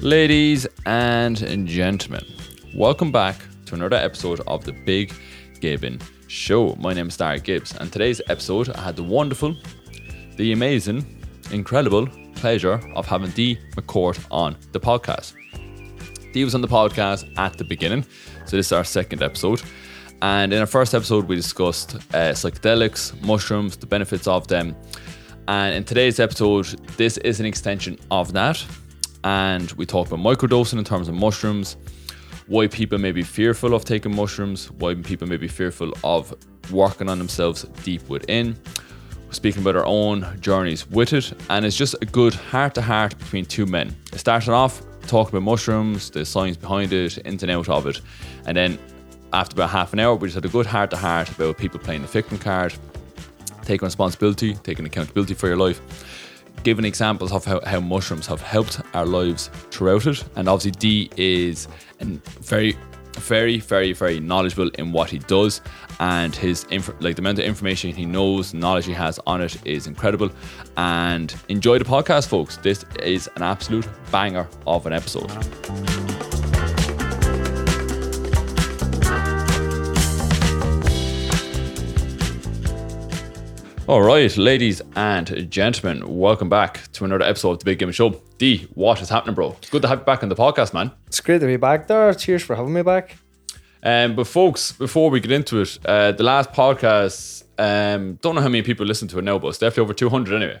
Ladies and gentlemen, welcome back to another episode of the Big Gibbon Show. My name is Derek Gibbs, and today's episode I had the wonderful, the amazing, incredible pleasure of having Dee McCourt on the podcast. Dee was on the podcast at the beginning, so this is our second episode. And in our first episode, we discussed uh, psychedelics, mushrooms, the benefits of them. And in today's episode, this is an extension of that and we talk about microdosing in terms of mushrooms, why people may be fearful of taking mushrooms, why people may be fearful of working on themselves deep within. We're speaking about our own journeys with it, and it's just a good heart to heart between two men. It started off talking about mushrooms, the science behind it, ins and out of it, and then after about half an hour, we just had a good heart to heart about people playing the victim card, taking responsibility, taking accountability for your life giving examples of how, how mushrooms have helped our lives throughout it. And obviously, Dee is very, very, very, very knowledgeable in what he does, and his inf- like the amount of information he knows, knowledge he has on it is incredible. And enjoy the podcast, folks. This is an absolute banger of an episode. All right, ladies and gentlemen, welcome back to another episode of the Big Game Show. D, what is happening, bro? It's good to have you back on the podcast, man. It's great to be back there. Cheers for having me back. Um, but folks, before we get into it, uh, the last podcast, um, don't know how many people listen to it now, but it's definitely over 200 anyway.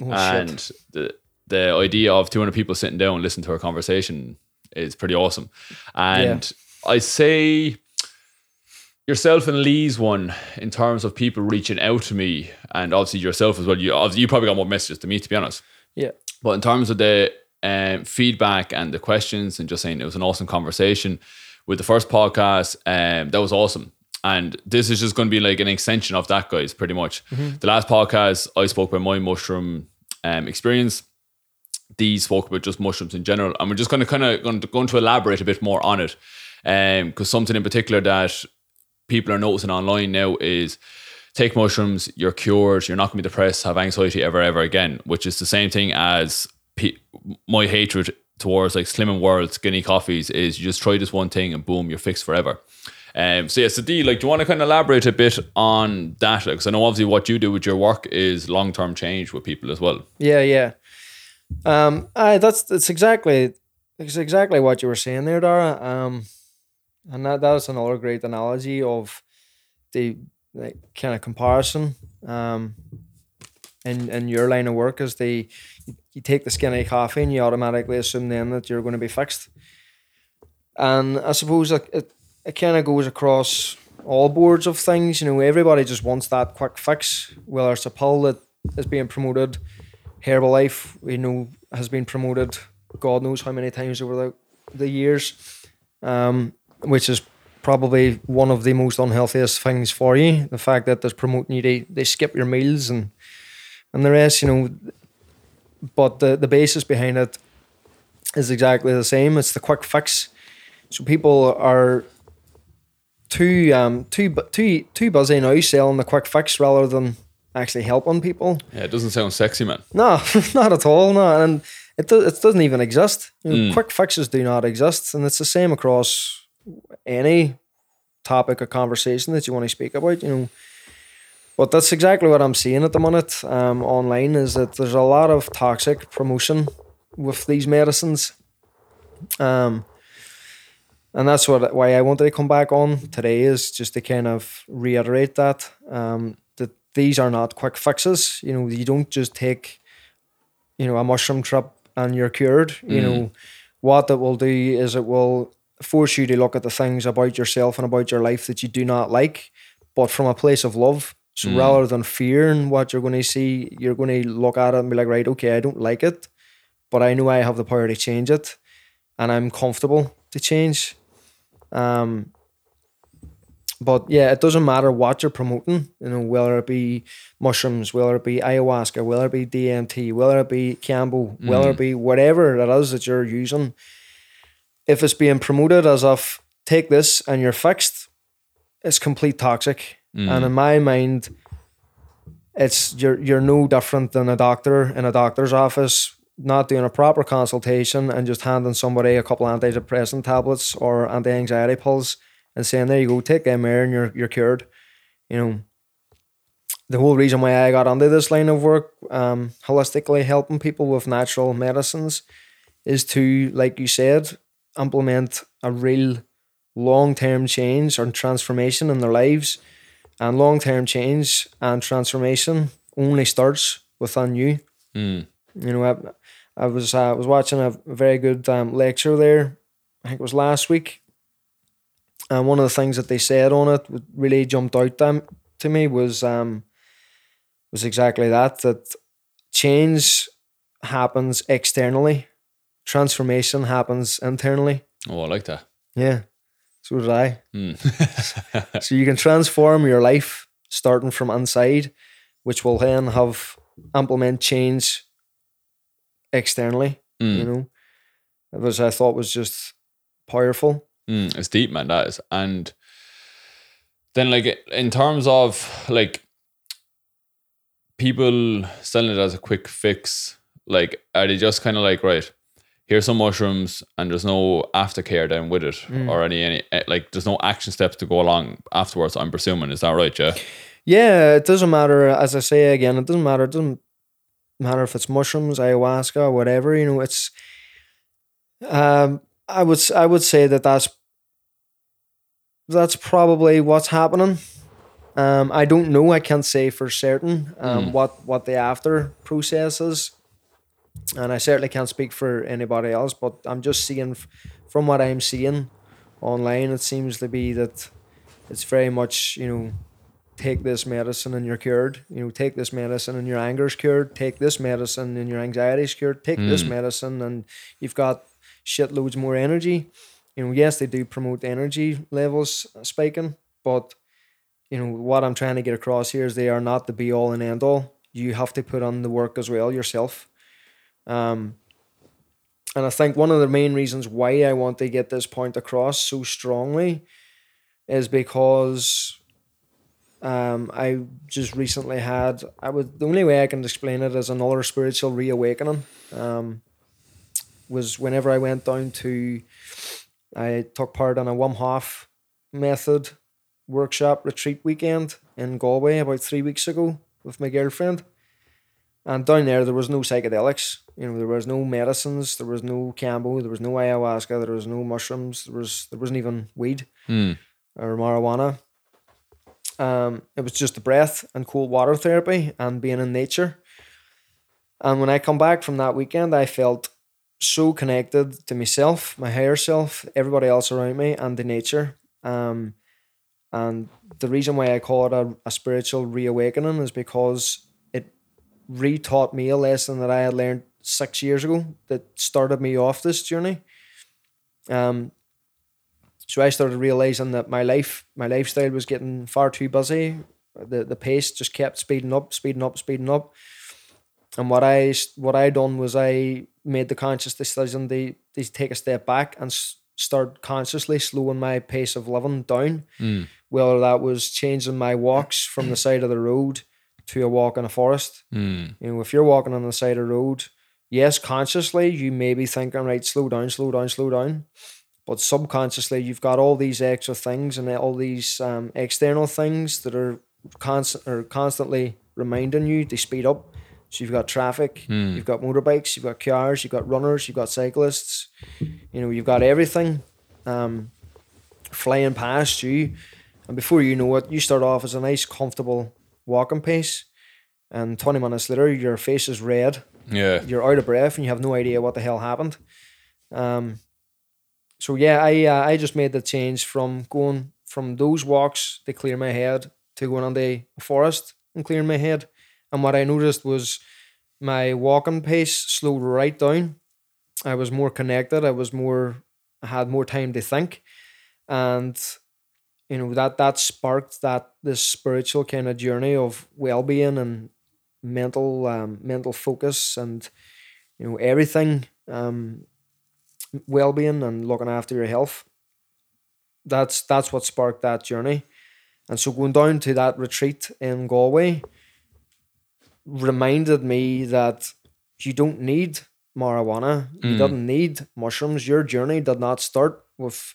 Oh, and shit. the the idea of 200 people sitting down and listening to our conversation is pretty awesome. And I say yourself and Lee's one in terms of people reaching out to me, and obviously yourself as well. You obviously you probably got more messages to me, to be honest. Yeah. But in terms of the um, feedback and the questions, and just saying it was an awesome conversation with the first podcast, um, that was awesome. And this is just going to be like an extension of that, guys. Pretty much. The last podcast, I spoke about my mushroom um, experience. Dee spoke about just mushrooms in general, and we're just going to kind of going to, going to elaborate a bit more on it, because something in particular that people are noticing online now is take mushrooms, you're cured, you're not going to be depressed, have anxiety ever, ever again, which is the same thing as my hatred towards like Slimming World skinny coffees is you just try this one thing and boom, you're fixed forever. Um, so yeah, so like, do you want to kind of elaborate a bit on that? Because I know obviously what you do with your work is long term change with people as well. Yeah, yeah. Um, aye, that's that's exactly it's exactly what you were saying there, Dara. Um, and that that's another great analogy of the like kind of comparison. Um, in in your line of work is the you take the skinny coffee and you automatically assume then that you're going to be fixed. And I suppose it it, it kind of goes across all boards of things. You know, everybody just wants that quick fix, whether it's a pill that is being promoted, Herbalife, you know, has been promoted, God knows how many times over the, the years, um, which is probably one of the most unhealthiest things for you. The fact that they're promoting you, they, they skip your meals and and the rest, you know. But the, the basis behind it is exactly the same. It's the quick fix. So people are too um too too too busy now selling the quick fix rather than actually helping people. Yeah, it doesn't sound sexy, man. No, not at all. No, and it do, it doesn't even exist. You know, Quick fixes do not exist, and it's the same across any topic or conversation that you want to speak about. You know, but that's exactly what I'm seeing at the minute um, online. Is that there's a lot of toxic promotion with these medicines. Um, and that's what why I wanted to come back on today is just to kind of reiterate that um, that these are not quick fixes. You know, you don't just take you know a mushroom trip and you're cured. You know, what that will do is it will force you to look at the things about yourself and about your life that you do not like, but from a place of love. So rather than fearing what you're going to see, you're going to look at it and be like, right, okay, I don't like it, but I know I have the power to change it, and I'm comfortable to change. Um, but yeah, it doesn't matter what you're promoting, you know, whether it be mushrooms, whether it be ayahuasca, whether it be DMT, whether it be Kambo, whether it be whatever it is that you're using. If it's being promoted as of take this and you're fixed, it's complete toxic. And in my mind, it's you're you're no different than a doctor in a doctor's office not doing a proper consultation and just handing somebody a couple antidepressant tablets or anti-anxiety pills and saying there you go take them here and you're you're cured you know the whole reason why I got into this line of work um holistically helping people with natural medicines is to like you said implement a real long-term change or transformation in their lives and long-term change and transformation only starts within you Mm. you know, I, I was uh, was watching a very good um, lecture there. I think it was last week, and one of the things that they said on it really jumped out them to me was um was exactly that that change happens externally, transformation happens internally. Oh, I like that. Yeah, so did I. Mm. So you can transform your life starting from inside, which will then have implement change externally. Mm. You know, it was I thought was just powerful. Mm, it's deep, man. That is, and then like in terms of like people selling it as a quick fix, like are they just kind of like right? Here's some mushrooms, and there's no aftercare down with it, Mm. or any any eh, like there's no action steps to go along afterwards. I'm presuming is that right? Yeah. Yeah, it doesn't matter. As I say again, it doesn't matter. It doesn't matter if it's mushrooms, ayahuasca, whatever. You know, it's. Um, I would I would say that that's that's probably what's happening. Um, I don't know. I can't say for certain um, Mm. what what the after process is, and I certainly can't speak for anybody else. But I'm just seeing from what I'm seeing online, it seems to be that it's very much you know take this medicine and you're cured. You know, take this medicine and your anger's cured. Take this medicine and your anxiety's cured. Take this Mm. medicine and you've got shitloads more energy. You know, yes, they do promote energy levels spiking, but you know what I'm trying to get across here is they are not the be all and end all. You have to put on the work as well yourself. Um, and I think one of the main reasons why I want to get this point across so strongly is because um, I just recently had I would the only way I can explain it is another spiritual reawakening. Um, was whenever I went down to I took part in a Wim Hof method workshop retreat weekend in Galway about three weeks ago with my girlfriend. And down there there was no psychedelics. You know, there was no medicines, there was no kambo, there was no ayahuasca, there was no mushrooms, there was there wasn't even weed Mm. or marijuana. Um, it was just the breath and cold water therapy and being in nature. And when I come back from that weekend, I felt so connected to myself, my higher self, everybody else around me, and the nature. Um, and the reason why I call it a, a spiritual reawakening is because re-taught me a lesson that I had learned six years ago that started me off this journey. Um, so I started realizing that my life, my lifestyle was getting far too busy. The the pace just kept speeding up, speeding up, speeding up. And what I what I done was I made the conscious decision to, to take a step back and start consciously slowing my pace of living down. Mm. Whether that was changing my walks from the side of the road to a walk in a forest. Mm. You know, if you're walking on the side of the road, yes, consciously you may be thinking, right, slow down, slow down, slow down. But subconsciously, you've got all these extra things and all these um, external things that are constant or constantly reminding you to speed up. So you've got traffic, Mm. you've got motorbikes, you've got cars, you've got runners, you've got cyclists. You know, you've got everything um, flying past you, and before you know it, you start off as a nice, comfortable walking pace, and twenty minutes later, your face is red Yeah. you're out of breath and you have no idea what the hell happened. Um, so yeah, I uh, I just made the change from going from those walks to clear my head to going on the forest and clearing my head. And what I noticed was my walking pace slowed right down. I was more connected. I was more. I had more time to think, and you know that that sparked that this spiritual kind of journey of well being and mental um, mental focus and you know everything um, well being and looking after your health. That's that's what sparked that journey, and so going down to that retreat in Galway, reminded me that you don't need marijuana. You Mm. don't need mushrooms. Your journey did not start with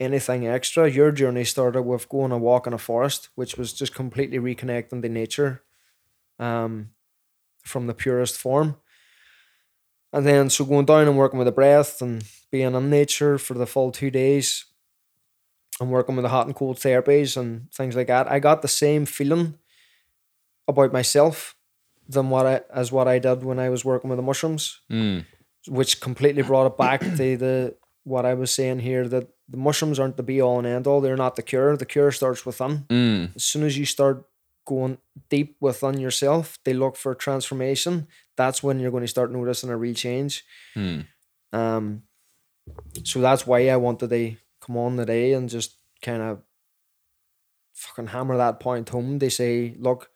anything extra. Your journey started with going a walk in a forest, which was just completely reconnecting to nature um, from the purest form. And then so going down and working with the breath and being in nature for the full two days and working with the hot and cold therapies and things like that, I got the same feeling about myself than what I as what I did when I was working with the mushrooms, Mm. which completely brought it back to the what I was saying here that the mushrooms aren't the be all and end all. They're not the cure. The cure starts within. Mm. As soon as you start going deep within yourself, they look for transformation. That's when you're going to start noticing a real change. Mm. Um, so that's why I wanted to come on today and just kind of fucking hammer that point home. They say, look,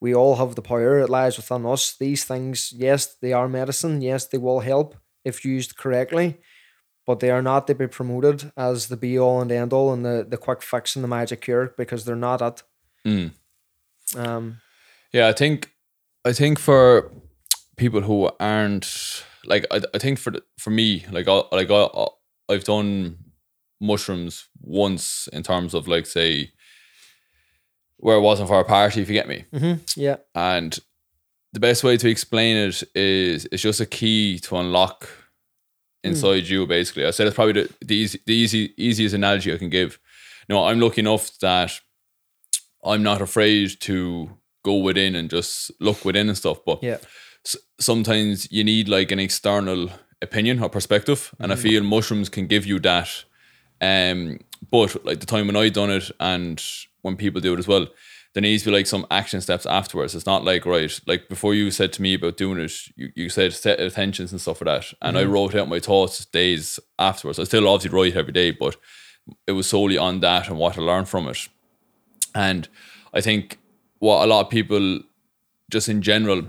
we all have the power. It lies within us. These things, yes, they are medicine. Yes, they will help if used correctly, but they are not to be promoted as the be all and end all and the, the quick fix and the magic cure because they're not it. Mm. Um, Yeah, I think I think for people who aren't like I, I think for the, for me like I, like I, I've done mushrooms once in terms of like say where it wasn't for a party if you get me yeah. and the best way to explain it is it's just a key to unlock inside you basically. I said it's probably the, the, easy, the easy easiest analogy i can give. No i'm lucky enough that i'm not afraid to go within and just look within and stuff but Yeah. s- sometimes you need like an external opinion or perspective and i feel mushrooms can give you that. Um but like the time when i done it and when people do it as well there needs to be like some action steps afterwards. It's not like right like before you said to me about doing it you, you said set attentions and stuff for that and i wrote out my thoughts days afterwards. I still obviously write every day but it was solely on that and what i learned from it. And I think what a lot of people, just in general,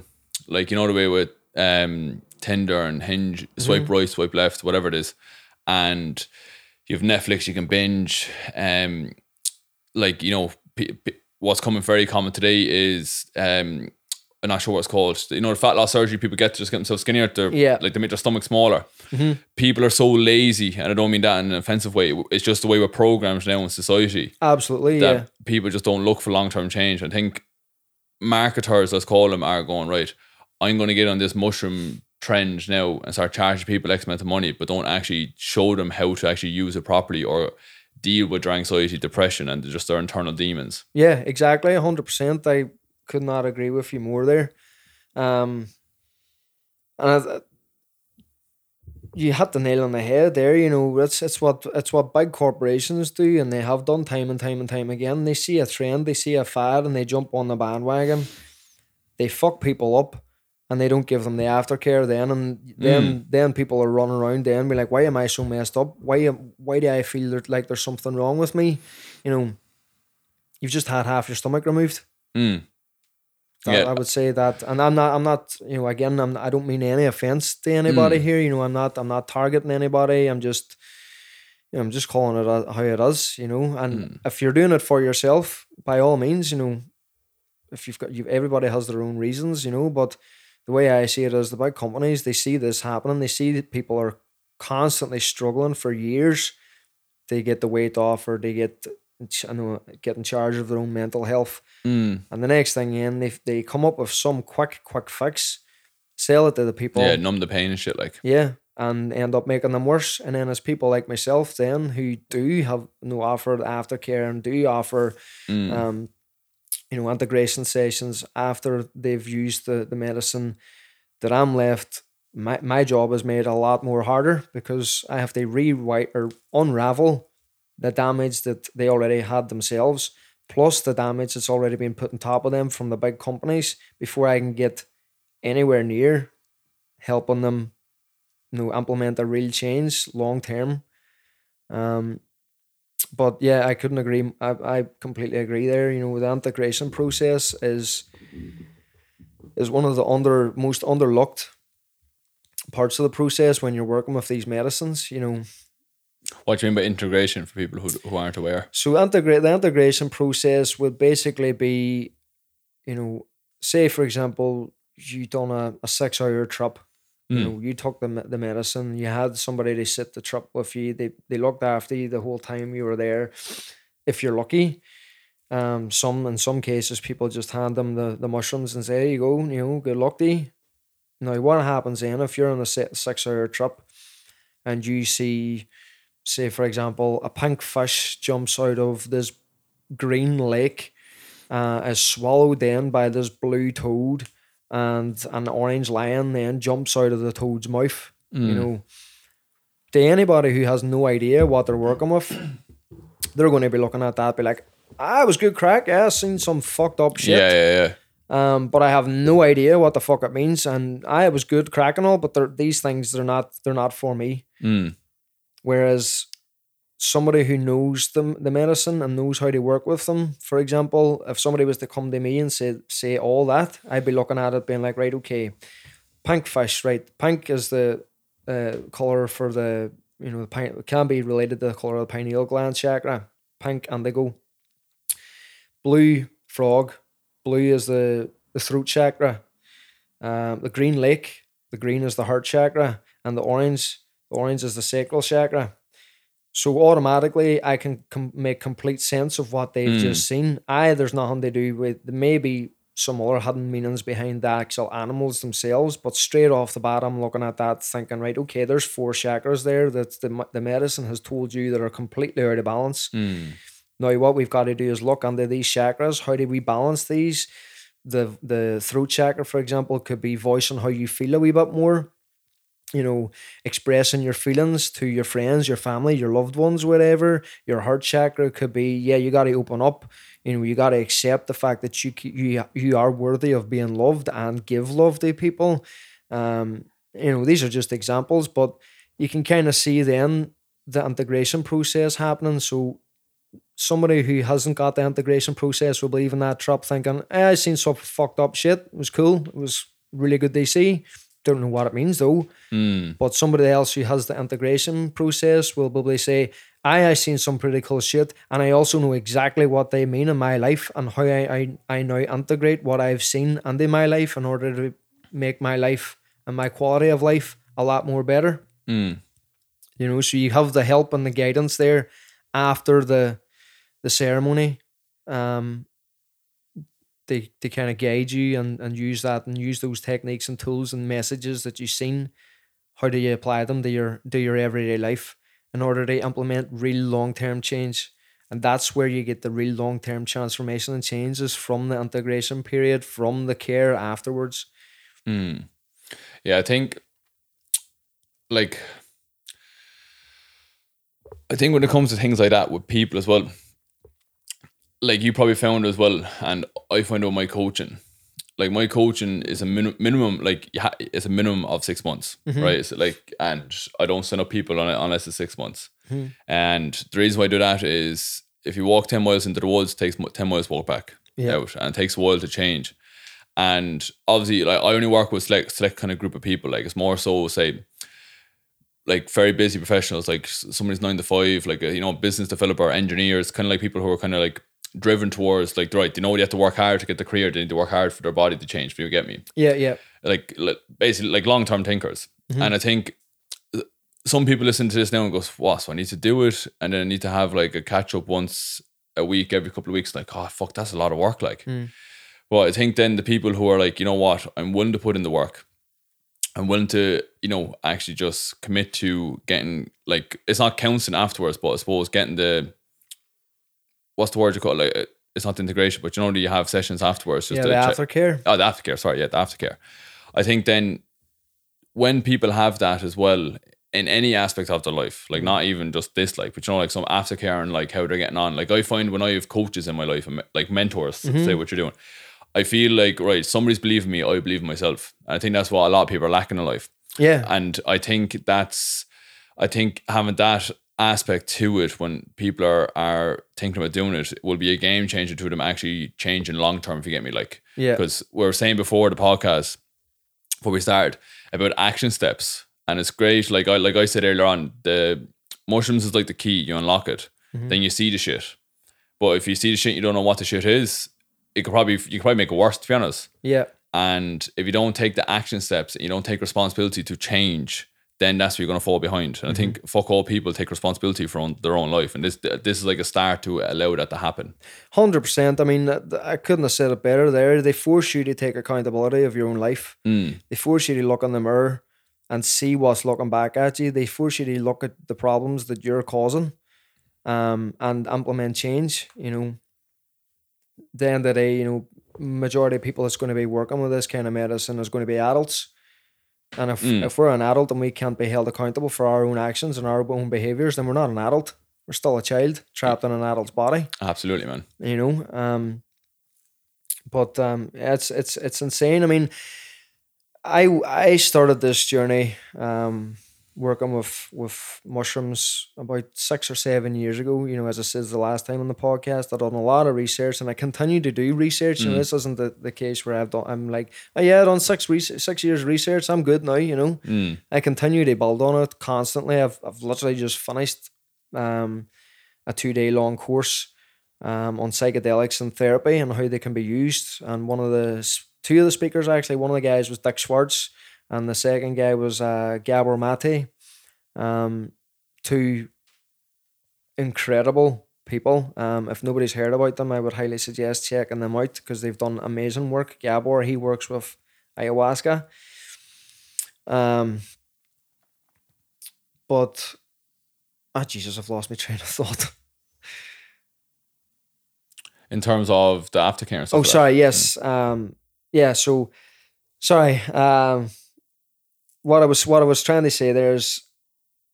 like you know the way with um, Tinder and Hinge, swipe right, swipe left, whatever it is, and you have Netflix, you can binge. Um, like you know, p- p- what's coming very common today is um, I'm not sure what it's called. You know, the fat loss surgery people get to just get themselves skinnier. They're, Yeah. like they make their stomach smaller. People are so lazy, and I don't mean that in an offensive way. It's just the way we're programmed now in society Absolutely. Yeah. people just don't look for long term change. I think marketers, let's call them, are going right. I'm going to get on this mushroom trend now and start charging people X amount of money, but don't actually show them how to actually use it properly or deal with anxiety, depression, and just their internal demons. Yeah, exactly. hundred percent. I could not agree with you more there. Um, and I, you hit the nail on the head there. You know, it's it's what it's what big corporations do, and they have done time and time and time again. They see a trend, they see a fad, and they jump on the bandwagon. They fuck people up, and they don't give them the aftercare. Then and then then people are running around. Then be like, why am I so messed up? Why am why do I feel that- like there's something wrong with me? You know, you've just had half your stomach removed. Mm. That- Yeah. I would say that, and I'm not. I'm not. You know, again, I'm. I don't mean any offense to anybody Mm. here. You know, I'm not. I'm not targeting anybody. I'm just. You know, I'm just calling it how it is. You know, and Mm. if you're doing it for yourself, by all means, you know, if you've got you, everybody has their own reasons. You know, but the way I see it is the big companies they see this happening. They see that people are constantly struggling for years. They get the weight off, or they get. I know, get in charge of their own mental health. Mm. And the next thing in, they they come up with some quick, quick fix, sell it to the people. Yeah, numb the pain and shit. Like, Yeah, and end up making them worse. And then as people like myself, then who do have no offer aftercare and do offer, mm. um, you know, integration sessions after they've used the the medicine, that I'm left. My my job is made a lot more harder because I have to rewrite or unravel the damage that they already had themselves, plus the damage that's already been put on top of them from the big companies before I can get anywhere near helping them you know implement a real change long term. Um but yeah, I couldn't agree. I, I completely agree there. You know, the integration process is is one of the under most underlooked parts of the process when you're working with these medicines. You know, what do you mean by integration for people who, who aren't aware? So integrate the integration process would basically be, you know, say for example, you done a, a six hour trip. You Mm. know, you took the the medicine. You had somebody to sit the trip with you. They they looked after you the whole time you were there. If you're lucky, um, some in some cases people just hand them the, the mushrooms and say, "There you go, you know, good luck to you." Now, what happens then if you're on a six hour trip and you see, say for example, a pink fish jumps out of this green lake, uh, is swallowed then by this blue toad, and an orange lion then jumps out of the toad's mouth. You know, to anybody who has no idea what they're working with, they're going to be looking at that, be like, "Ah, it was good crack. Yeah, I seen some fucked up shit." Yeah, yeah, yeah. Um, but I have no idea what the fuck it means, and I was good crack and all, but these things they're not they're not for me. Mm. Whereas somebody who knows the, the medicine and knows how to work with them, for example, if somebody was to come to me and say say all that, I'd be looking at it being like, right, okay, pink fish, right? Pink is the uh, color for the you know the pine, can be related to the color of the pineal gland chakra, pink indigo. Blue frog, blue is the the throat chakra. Um, the green lake, the green is the heart chakra, and the orange, the orange is the sacral chakra. So automatically, I can com- make complete sense of what they've Mm. just seen. I there's nothing to do with maybe some other hidden meanings behind the actual animals themselves, but straight off the bat, I'm looking at that thinking, right, okay, there's four chakras there that the the medicine has told you that are completely out of balance. Mm. Now, what we've got to do is look under these chakras. How do we balance these? The the throat chakra, for example, could be voicing how you feel a wee bit more. You know, expressing your feelings to your friends, your family, your loved ones, whatever. Your heart chakra could be, yeah, you got to open up. You know, you got to accept the fact that you you you are worthy of being loved and give love to people. Um, you know, these are just examples, but you can kind of see then the integration process happening. So somebody who hasn't got the integration process will believe in that trap thinking, eh, I seen some fucked up shit. It was cool. It was really good see. Don't know what it means though. Mm. But somebody else who has the integration process will probably say, I I seen some pretty cool shit, and I also know exactly what they mean in my life and how I, I, I now integrate what I've seen into my life in order to make my life and my quality of life a lot more better. Mm. You know, so you have the help and the guidance there after the the ceremony. Um they they kind of guide you and, and use that and use those techniques and tools and messages that you've seen. How do you apply them to your to your everyday life in order to implement real long term change? And that's where you get the real long term transformation and changes from the integration period, from the care afterwards. Mm. Yeah, I think like I think when it comes to things like that with people as well, like you probably found as well, and I find out my coaching. Like my coaching is a min- minimum, like ha- it's a minimum of six months, mm-hmm. right? It's like, and I don't send up people on it unless it's six months. Mm-hmm. And the reason why I do that is if you walk ten miles into the woods, it takes ten miles to walk back Yeah. out, and it takes a while to change. And obviously, like I only work with select select kind of group of people. Like it's more so say, like very busy professionals, like somebody's nine to five, like a, you know, business developer, engineers, kind of like people who are kind of like driven towards like right, you know, they have to work hard to get the career, they need to work hard for their body to change. Do you get me? Yeah, yeah. Like li- basically like long term thinkers. And I think uh, some people listen to this now and goes, "What? So I need to do it, and then I need to have like a catch up once a week, every couple of weeks." Like, oh fuck, that's a lot of work. Like, but I think then the people who are like, you know what, I'm willing to put in the work. I'm willing to, you know, actually just commit to getting like it's not counseling afterwards, but I suppose getting the what's the word you call it? Like, uh, it's not the integration, but you know, do you have sessions afterwards. Just Yeah, the check- aftercare. Oh, the aftercare. Sorry, yeah, the aftercare. I think then when people have that as well in any aspect of their life, like not even just this like, but you know, like some aftercare and like how they're getting on. Like I find when I have coaches in my life and like mentors to say mm-hmm. what you're doing, I feel like right, somebody's believing me, I believe in myself. And I think that's what a lot of people are lacking in life. Yeah. And I think that's I think having that aspect to it when people are are thinking about doing it will be a game changer to them actually changing long term if you get me like Yeah. because we were saying before the podcast before we started about action steps and it's great like I like I said earlier on the mushrooms is like the key you unlock it mm-hmm. then you see the shit but if you see the shit you don't know what the shit is it could probably you could probably make it worse to be honest. Yeah. And if you don't take the action steps, you don't take responsibility to change, then that's where you're going to fall behind. And I think fuck all people take responsibility for own, their own life, and this this is like a start to allow that to happen. Hundred percent. I mean, I couldn't have said it better. There, they force you to take accountability of your own life. Mm. They force you to look in the mirror and see what's looking back at you. They force you to look at the problems that you're causing, um, and implement change. You know, the end of the day, you know, majority of people that's going to be working with this kind of medicine is going to be adults. And if, Mm. if we're an adult and we can't be held accountable for our own actions and our own behaviors, then we're not an adult. We're still a child trapped in an adult's body Absolutely, man. you know. Um, but um, it's it's it's insane. I mean, I I started this journey um, working with with mushrooms about six or seven years ago. You know, as I said the last time on the podcast, I've done a lot of research, and I continue to do research. Mm. this isn't the, the case where I've done. I'm like, oh yeah, I've done six research, six years research. I'm good now. You know. Mm. I continue to build on it constantly. I've I've literally just finished um, a two day long course um, on psychedelics and therapy and how they can be used. And one of the two of the speakers actually, one of the guys was Dick Schwartz, and the second guy was uh, Gabor Mate. Um, two incredible people. Um, if nobody's heard about them, I would highly suggest checking them out because they've done amazing work. Gabor, he works with ayahuasca. Um, but ah, Jesus, I've lost my train of thought. In terms of the aftercare. Oh, sorry. Yes. Um. Yeah. So, sorry. Um. What I was what I was trying to say there is,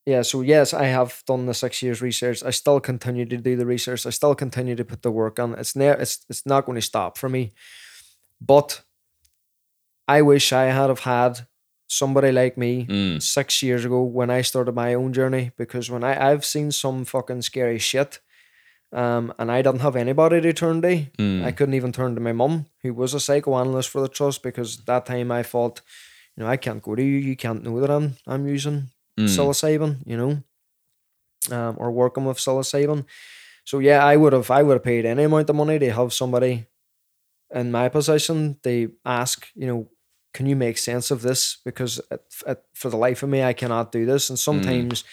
yeah. So yes, I have done the six years research. I still continue to do the research. I still continue to put the work on. It's never. It's it's not going to stop for me. But I wish I had have had somebody like me Mm. six years ago when I started my own journey because when I I've seen some fucking scary shit, um, and I didn't have anybody to turn to. Mm. I couldn't even turn to my mum, who was a psychoanalyst for the trust, because that time I thought, you know, I can't go to you. You can't know that I'm I'm using Mm. psilocybin, you know, um, or working with psilocybin. So yeah, I would have I would have paid any amount of money to have somebody in my position. They ask, you know, can you make sense of this? Because it, it, for the life of me, I cannot do this. And sometimes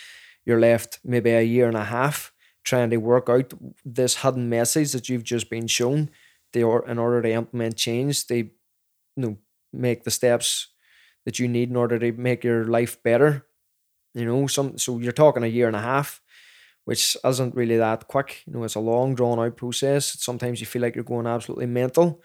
you're left maybe a year and a half trying to work out this hidden message that you've just been shown. They are in order to implement change. They, you know, make the steps that you need in order to make your life better. You know, some so you're talking a year and a half, which isn't really that quick. You know, it's a long drawn out process. Sometimes you feel like you're going absolutely mental.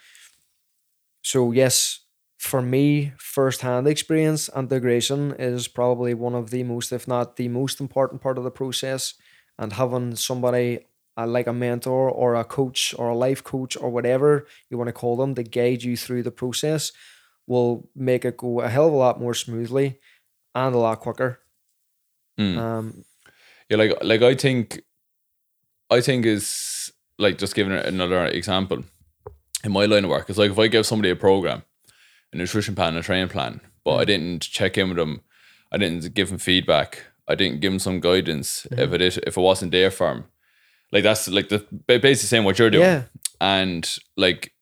So yes, for me, first hand experience, integration is probably one of the most, if not the most important part of the process. And having somebody uh, like a mentor or a coach or a life coach or whatever you want to call them to guide you through the process will make it go a hell of a lot more smoothly and a lot quicker. Mm. Um, Yeah, like like I think, I think is like just giving another example. In my line of work, it's like if I give somebody a program, a nutrition plan, a training plan, but I didn't check in with them, I didn't give them feedback, I didn't give them some guidance. If it is, if it wasn't there for them, like that's like the basically saying what you're doing. yeah, And like,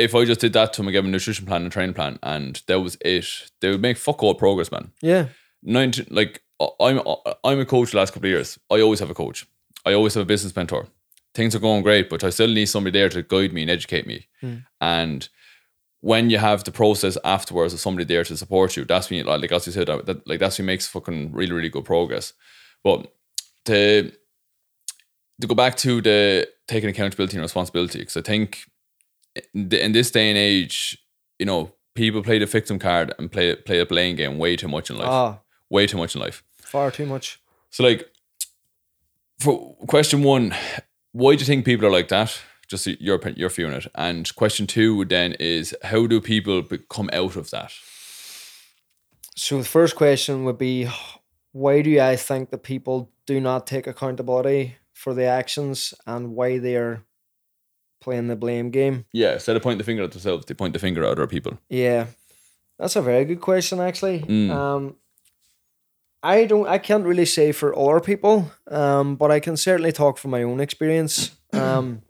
if I just did that to them and gave them a nutrition plan and training plan, and that was it, they would make fuck all progress, man. yeah, 19 like I- I'm I'm a coach the last couple of years. I always have a coach. I always have a business mentor. Things are going great, but I still need somebody there to guide me and educate me. Mm. And when you have the process afterwards of somebody there to support you, that's when you, like, as you said, that, that- like that's what makes fucking really really good progress. But to to go back to the taking accountability and responsibility, because I think in, this day and age, you know, people play the victim card and play play a playing game way too much in life ah, way too much in life. far too much. So, like, for question one, why do you think people are like that? Just your your view on it. And question two then is, how do people come out of that? So the first question would be, why do I think that people do not take accountability for the actions and why they're playing the blame game? Yeah, instead of pointing the finger at themselves, they point the finger at other people. Yeah, that's a very good question, actually. Mm. Um, I don't, I can't really say for other people, um, but I can certainly talk from my own experience. Um,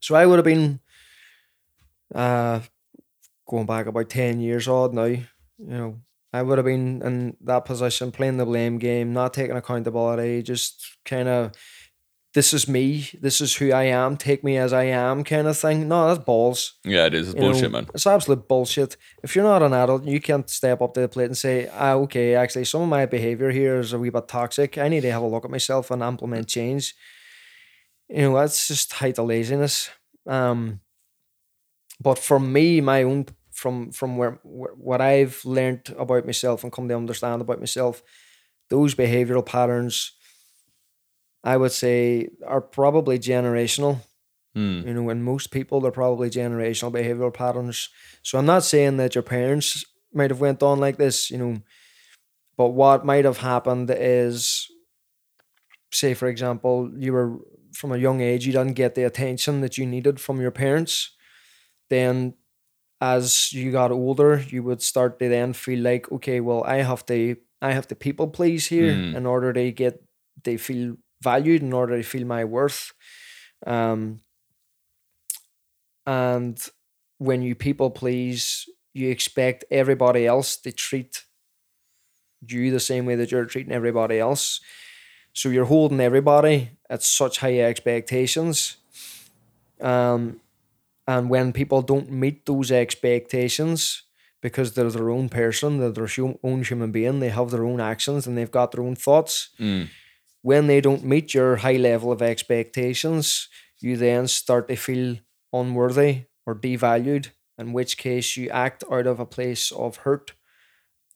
So I would have been uh going back about ten years old now, you know, I would have been in that position, playing the blame game, not taking accountability, just kind of, this is me, this is who I am, take me as I am, kind of thing. No, that's balls. Yeah, it is. It's You know, bullshit, man. It's absolute bullshit. If you're not an adult, you can't step up to the plate and say, ah, okay, actually, some of my behavior here is a wee bit toxic. I need to have a look at myself and implement change. You know, that's just height of laziness. Um, but for me, my own from from where, where what I've learned about myself and come to understand about myself, those behavioral patterns, I would say, are probably generational. Mm. You know, in most people, they're probably generational behavioral patterns. So I'm not saying that your parents might have went on like this, you know, but what might have happened is, say for example, you were from a young age, you didn't get the attention that you needed from your parents. Then, as you got older, you would start to then feel like, okay, well, I have to, I have to people please here Mm. in order to get, they feel valued, in order to feel my worth. Um, and when you people please, you expect everybody else to treat you the same way that you're treating everybody else. So you're holding everybody at such high expectations. Um, and when people don't meet those expectations because they're their own person, they're their own human being, they have their own actions and they've got their own thoughts Mm. When they don't meet your high level of expectations, you then start to feel unworthy or devalued, in which case you act out of a place of hurt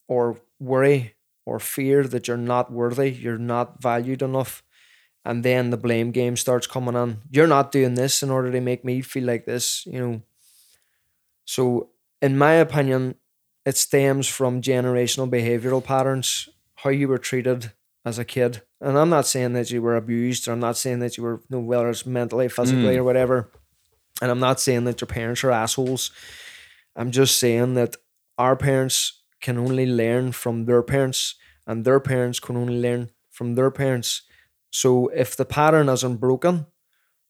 or worry or fear that you're not worthy, you're not valued enough. And then the blame game starts coming on. You're not doing this in order to make me feel like this, you know. So, in my opinion, it stems from generational behavioral patterns, how you were treated as a kid. And I'm not saying that you were abused, or I'm not saying that you were, you know, whether it's mentally, physically, Mm. or whatever. And I'm not saying that your parents are assholes. I'm just saying that our parents can only learn from their parents, and their parents can only learn from their parents. So if the pattern isn't broken,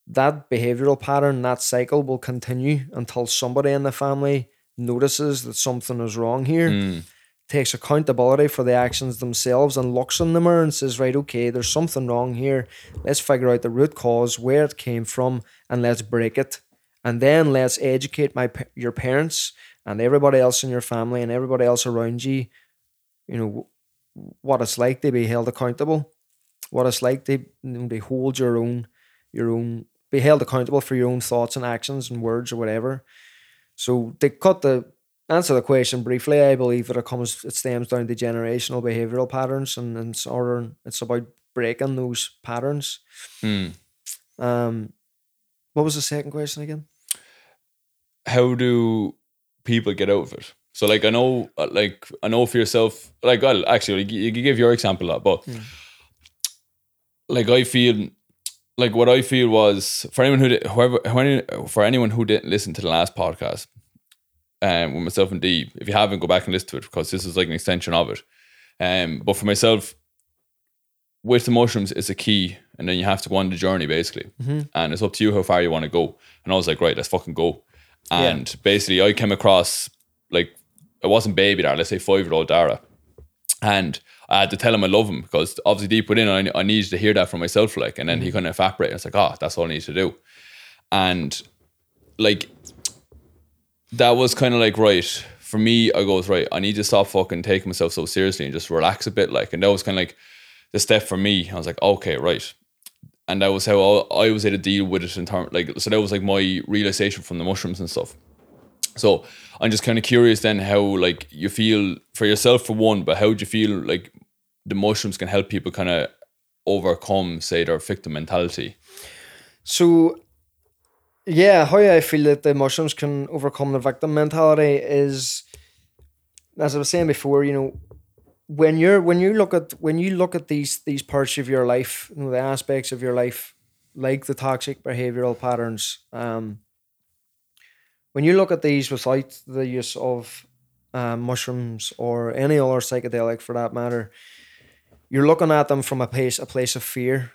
that behavioral pattern, that cycle will continue until somebody in the family notices that something is wrong here Mm. Takes accountability for the actions themselves and looks in the mirror and says, right, okay, there's something wrong here. Let's figure out the root cause, where it came from, and let's break it. And then let's educate my your parents and everybody else in your family and everybody else around you, you know, what it's like to be held accountable, what it's like to, you to hold your own, your own, be held accountable for your own thoughts and actions and words or whatever. So they cut the answer the question briefly, I believe that it comes it stems down to generational behavioral patterns and, and it's order it's about breaking those patterns. Mm. Um what was the second question again? How do people get out of it? So, like, I know, uh, like, I know for yourself, like, well, actually, like, you give your example that, but Mm. like, I feel, like, what I feel was for anyone who, did, whoever, who- for anyone who didn't listen to the last podcast, um, with myself and Dee, if you haven't, go back and listen to it because this is like an extension of it. Um, but for myself, with the mushrooms, it's a key, and then you have to go on the journey basically, Mhm. and it's up to you how far you want to go. And I was like, right, let's fucking go. Yeah. And basically, I came across like it wasn't baby Dara, let's say five year old Dara, and I had to tell him I love him because obviously deep within I, I needed to hear that from myself, like, and then he kind of evaporated. It's like, oh, that's all I need to do, and like that was kind of like right for me. I goes right. I need to stop fucking taking myself so seriously and just relax a bit. Like, and that was kind of like the step for me. I was like, okay, right. And that was how I was able to deal with it in terms like so that was like my realization from the mushrooms and stuff. So I'm just kind of curious then how like you feel for yourself for one, but how do you feel like the mushrooms can help people kind of overcome say their victim mentality? So yeah, how I feel that the mushrooms can overcome the victim mentality is as I was saying before, you know, when you're when you look at when you look at these these parts of your life, you know, the aspects of your life, like the toxic behavioral patterns, um, when you look at these without the use of uh, mushrooms or any other psychedelic for that matter, you're looking at them from a place a place of fear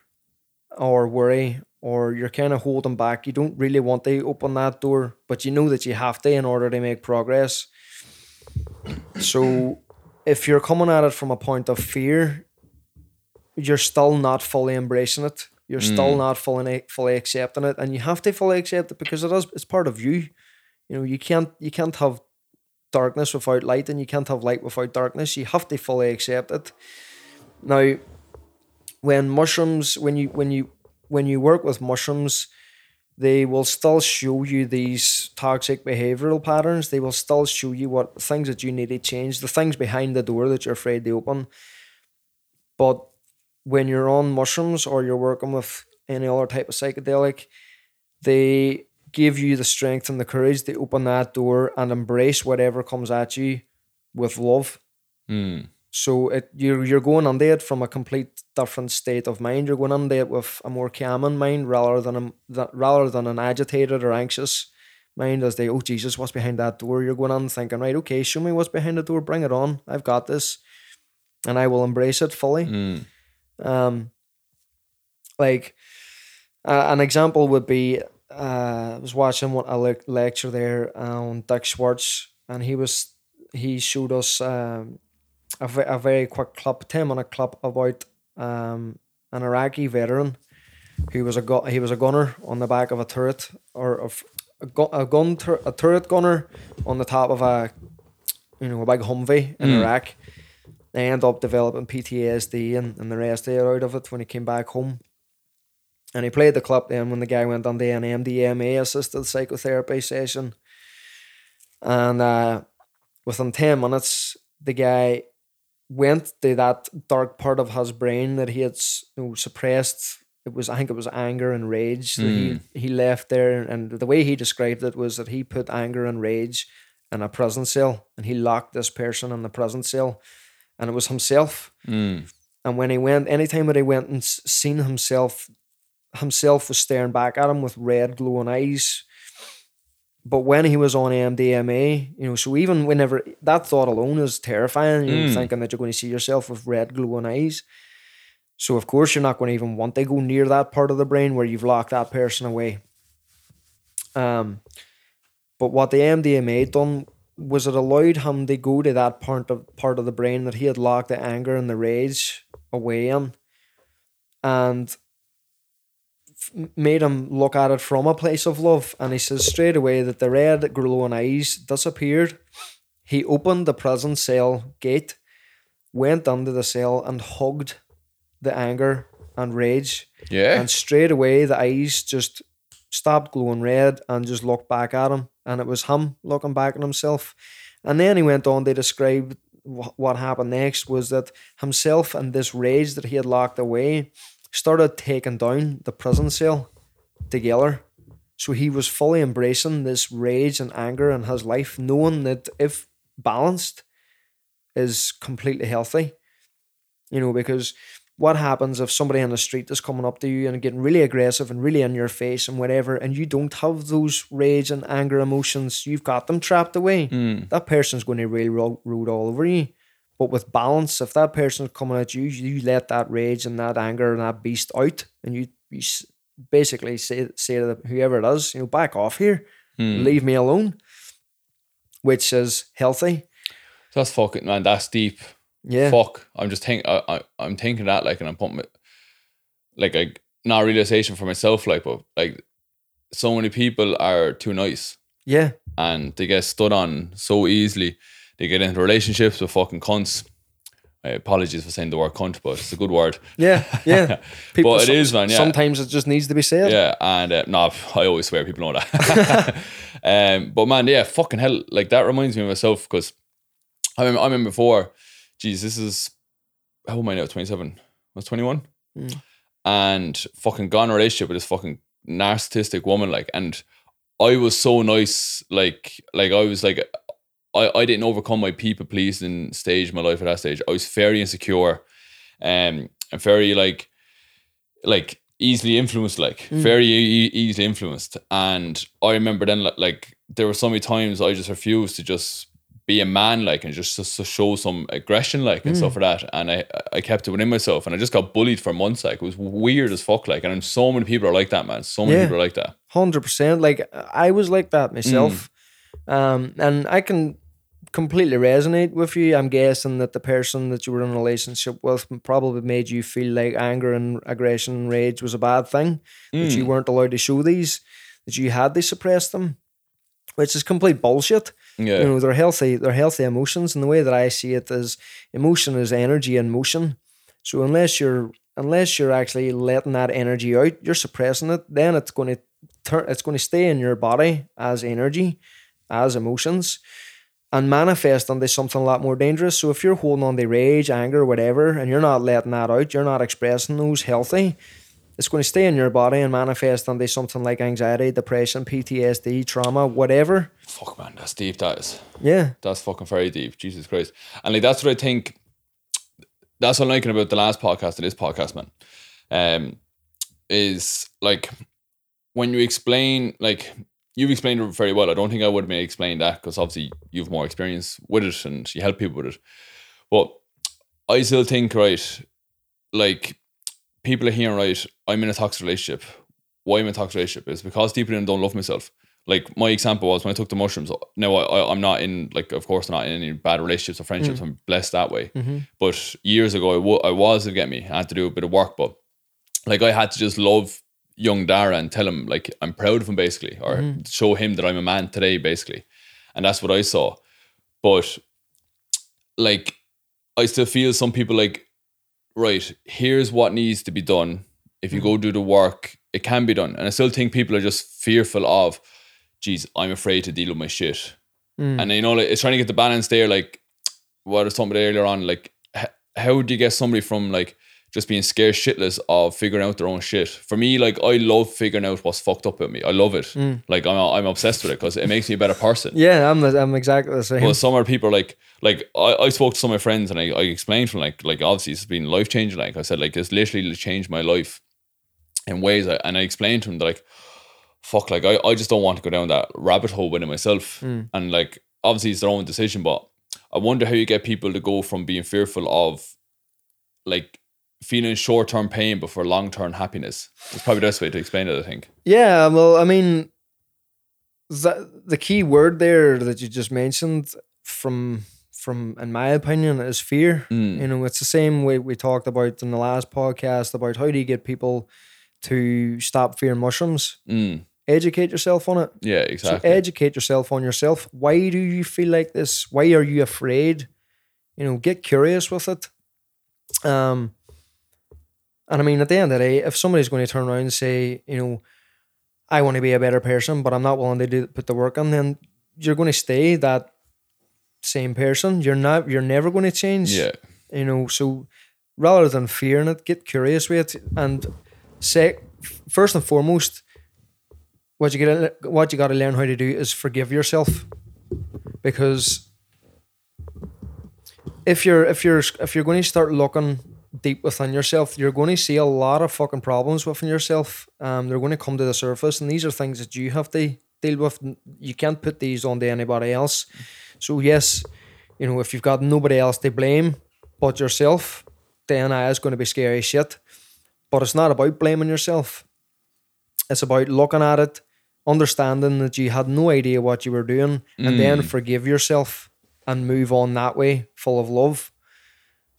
or worry or you're kind of holding back. You don't really want to open that door, but you know that you have to in order to make progress. So if you're coming at it from a point of fear, you're still not fully embracing it. You're still mm. not fully fully accepting it, and you have to fully accept it because it is it's part of you. You know, you can't you can't have darkness without light, and you can't have light without darkness. You have to fully accept it. Now, when mushrooms, when you when you when you work with mushrooms, they will still show you these toxic behavioral patterns. They will still show you what things that you need to change, the things behind the door that you're afraid to open. But when you're on mushrooms or you're working with any other type of psychedelic, they give you the strength and the courage to open that door and embrace whatever comes at you with love. Mm. So it you're you're going on it from a complete different state of mind. You're going on it with a more calm mind rather than a, that rather than an agitated or anxious mind as they oh Jesus what's behind that door. You're going on thinking right okay show me what's behind the door. Bring it on. I've got this, and I will embrace it fully. Mm. Um, like uh, an example would be uh, I was watching one a le- lecture there on Dick Schwartz, and he was he showed us um, a, a very quick clip, ten minute clip about um, an Iraqi veteran who was a gu- he was a gunner on the back of a turret or of a, gu- a gun tur- a turret gunner on the top of a you know a big Humvee in Mm. Iraq. They end up developing PTSD and, and the rest of it out of it when he came back home. And he played the clip then when the guy went on the an MDMA assisted psychotherapy session. And uh, within 10 minutes, the guy went to that dark part of his brain that he had you know, suppressed. It was, I think it was anger and rage that he, he left there. And the way he described it was that he put anger and rage in a prison cell and he locked this person in the prison cell. And it was himself. Mm. And when he went, anytime that he went and seen himself, himself was staring back at him with red glowing eyes. But when he was on MDMA, you know, so even whenever that thought alone is terrifying, you know, Mm. thinking that you're going to see yourself with red glowing eyes. So of course you're not going to even want to go near that part of the brain where you've locked that person away. Um, but what the MDMA done was it allowed him to go to that part of part of the brain that he had locked the anger and the rage away in, and made him look at it from a place of love. And he says straight away that the red glowing eyes disappeared. He opened the prison cell gate, went under the cell, and hugged the anger and rage. Yeah. And straight away, the eyes just stopped glowing red and just looked back at him. And it was him looking back at himself. And then he went on to describe wh- what happened next was that himself and this rage that he had locked away started taking down the prison cell together. So he was fully embracing this rage and anger in his life, knowing that if balanced, is completely healthy. You know, because what happens if somebody on the street is coming up to you and getting really aggressive and really in your face and whatever, and you don't have those rage and anger emotions, you've got them trapped away. Mm. That person's going to really ro- root all over you. But with balance, if that person's coming at you, you let that rage and that anger and that beast out, and you, you basically say say to the, whoever it is, you know, back off here, Mm. leave me alone, which is healthy. That's fucking man. That's deep. Yeah, Fuck. I'm just think. I, I I'm thinking that like, and I'm pumping it. Like a not a realization for myself, like, but like, so many people are too nice yeah, and they get stood on so easily. They get into relationships with fucking cunts. Uh, apologies for saying the word cunt, but it's a good word. yeah, yeah. But it some- is, man, yeah. Sometimes it just needs to be said. Yeah, and uh, no, I always swear people know that. um, but man, yeah, fucking hell, like that reminds me of myself because I remember, I remember before. Geez, this is how old am I now? Twenty seven. I was twenty one, Mm. and fucking gone a relationship with this fucking narcissistic woman. Like, and I was so nice. Like, like I was like, I I didn't overcome my people pleasing stage in my life at that stage. I was very insecure, um, and very like like easily influenced, like Mm. very e- easily influenced. And I remember then, like, like there were so many times I just refused to just be a man like and just, just to show some aggression like and stuff like that. And I I kept it within myself and I just got bullied for months. Like it was weird as fuck. Like and so many people are like that, man. So many Yeah. people are like that. Hundred percent. Like I was like that myself, um, and I can completely resonate with you. I'm guessing that the person that you were in a relationship with probably made you feel like anger and aggression and rage was a bad thing. That you weren't allowed to show these. That you had to suppress them, which is complete bullshit. Yeah. You know they're healthy. They're healthy emotions, and the way that I see it is emotion is energy in motion. So unless you're unless you're actually letting that energy out, you're suppressing it. Then it's going to turn. It's going to stay in your body as energy, as emotions, and manifest into something a lot more dangerous. So if you're holding on to rage, anger, whatever, and you're not letting that out, you're not expressing those healthy. It's going to stay in your body and manifest into something like anxiety, depression, PTSD, trauma, whatever. Fuck man, that's deep. That is. Yeah. That's fucking very deep. Jesus Christ. And like that's what I think. That's what I'm liking about the last podcast and this podcast, man. Um, is like when you explain, like you've explained it very well. I don't think I would have explained that because obviously you've more experience with it and you help people with it. But I still think, right, like people are hearing, right, I'm in a toxic relationship. Why I'm in a toxic relationship is because deep in don't love myself. Like my example was when I took the mushrooms. Now I, I I'm not in like of course I'm not in any bad relationships or friendships. Mm. I'm blessed that way. Mm-hmm. But years ago I wa- I was to get me. I had to do a bit of work, but like I had to just love young Dara and tell him like I'm proud of him basically, or mm-hmm. show him that I'm a man today basically, and that's what I saw. But like I still feel some people like right here's what needs to be done. If you go mm-hmm. do the work, it can be done, and I still think people are just fearful of, geez, I'm afraid to deal with my shit, mm. and you know like, it's trying to get the balance there. Like what I was talking about earlier on, like h- how do you get somebody from like just being scared shitless of figuring out their own shit? For me, like I love figuring out what's fucked up with me. I love it. Mm. Like I'm I'm obsessed with it because it makes me a better person. Yeah, I'm I'm exactly the same. Well, some other people are like, like I, I spoke to some of my friends and I, I explained to them like, like obviously it's been life changing. Like I said, like it's literally changed my life in ways. I, and I explained to them that like, fuck, like I, I just don't want to go down that rabbit hole with it myself. Mm. And like, obviously it's their own decision, but I wonder how you get people to go from being fearful of like feeling short term pain but for long term happiness. It's probably the best way to explain it, I think. Yeah, well, I mean, the the key word there that you just mentioned, from from in my opinion, is fear. Mm. You know, it's the same way we talked about in the last podcast about how do you get people to stop fearing mushrooms. Mm. Educate yourself on it. Yeah, So exactly. educate yourself on yourself. Why do you feel like this? Why are you afraid? You know, get curious with it. Um, and I mean, at the end of the day, if somebody's going to turn around and say, you know, I want to be a better person, but I'm not willing to do put the work in, then you're going to stay that same person. You're not. You're never going to change. yeah. You know. So rather than fearing it, get curious with it, and say first and foremost, what you get, what you got to learn how to do is forgive yourself, because if you're if you're if you're going to start looking deep within yourself, you're going to see a lot of fucking problems within yourself. Um, they're going to come to the surface, and these are things that you have to deal with. You can't put these on onto anybody else. So yes, you know if you've got nobody else to blame but yourself, then uh, it's going to be scary shit. But it's not about blaming yourself. It's about looking at it, understanding that you had no idea what you were doing, and then forgive yourself and move on that way, full of love,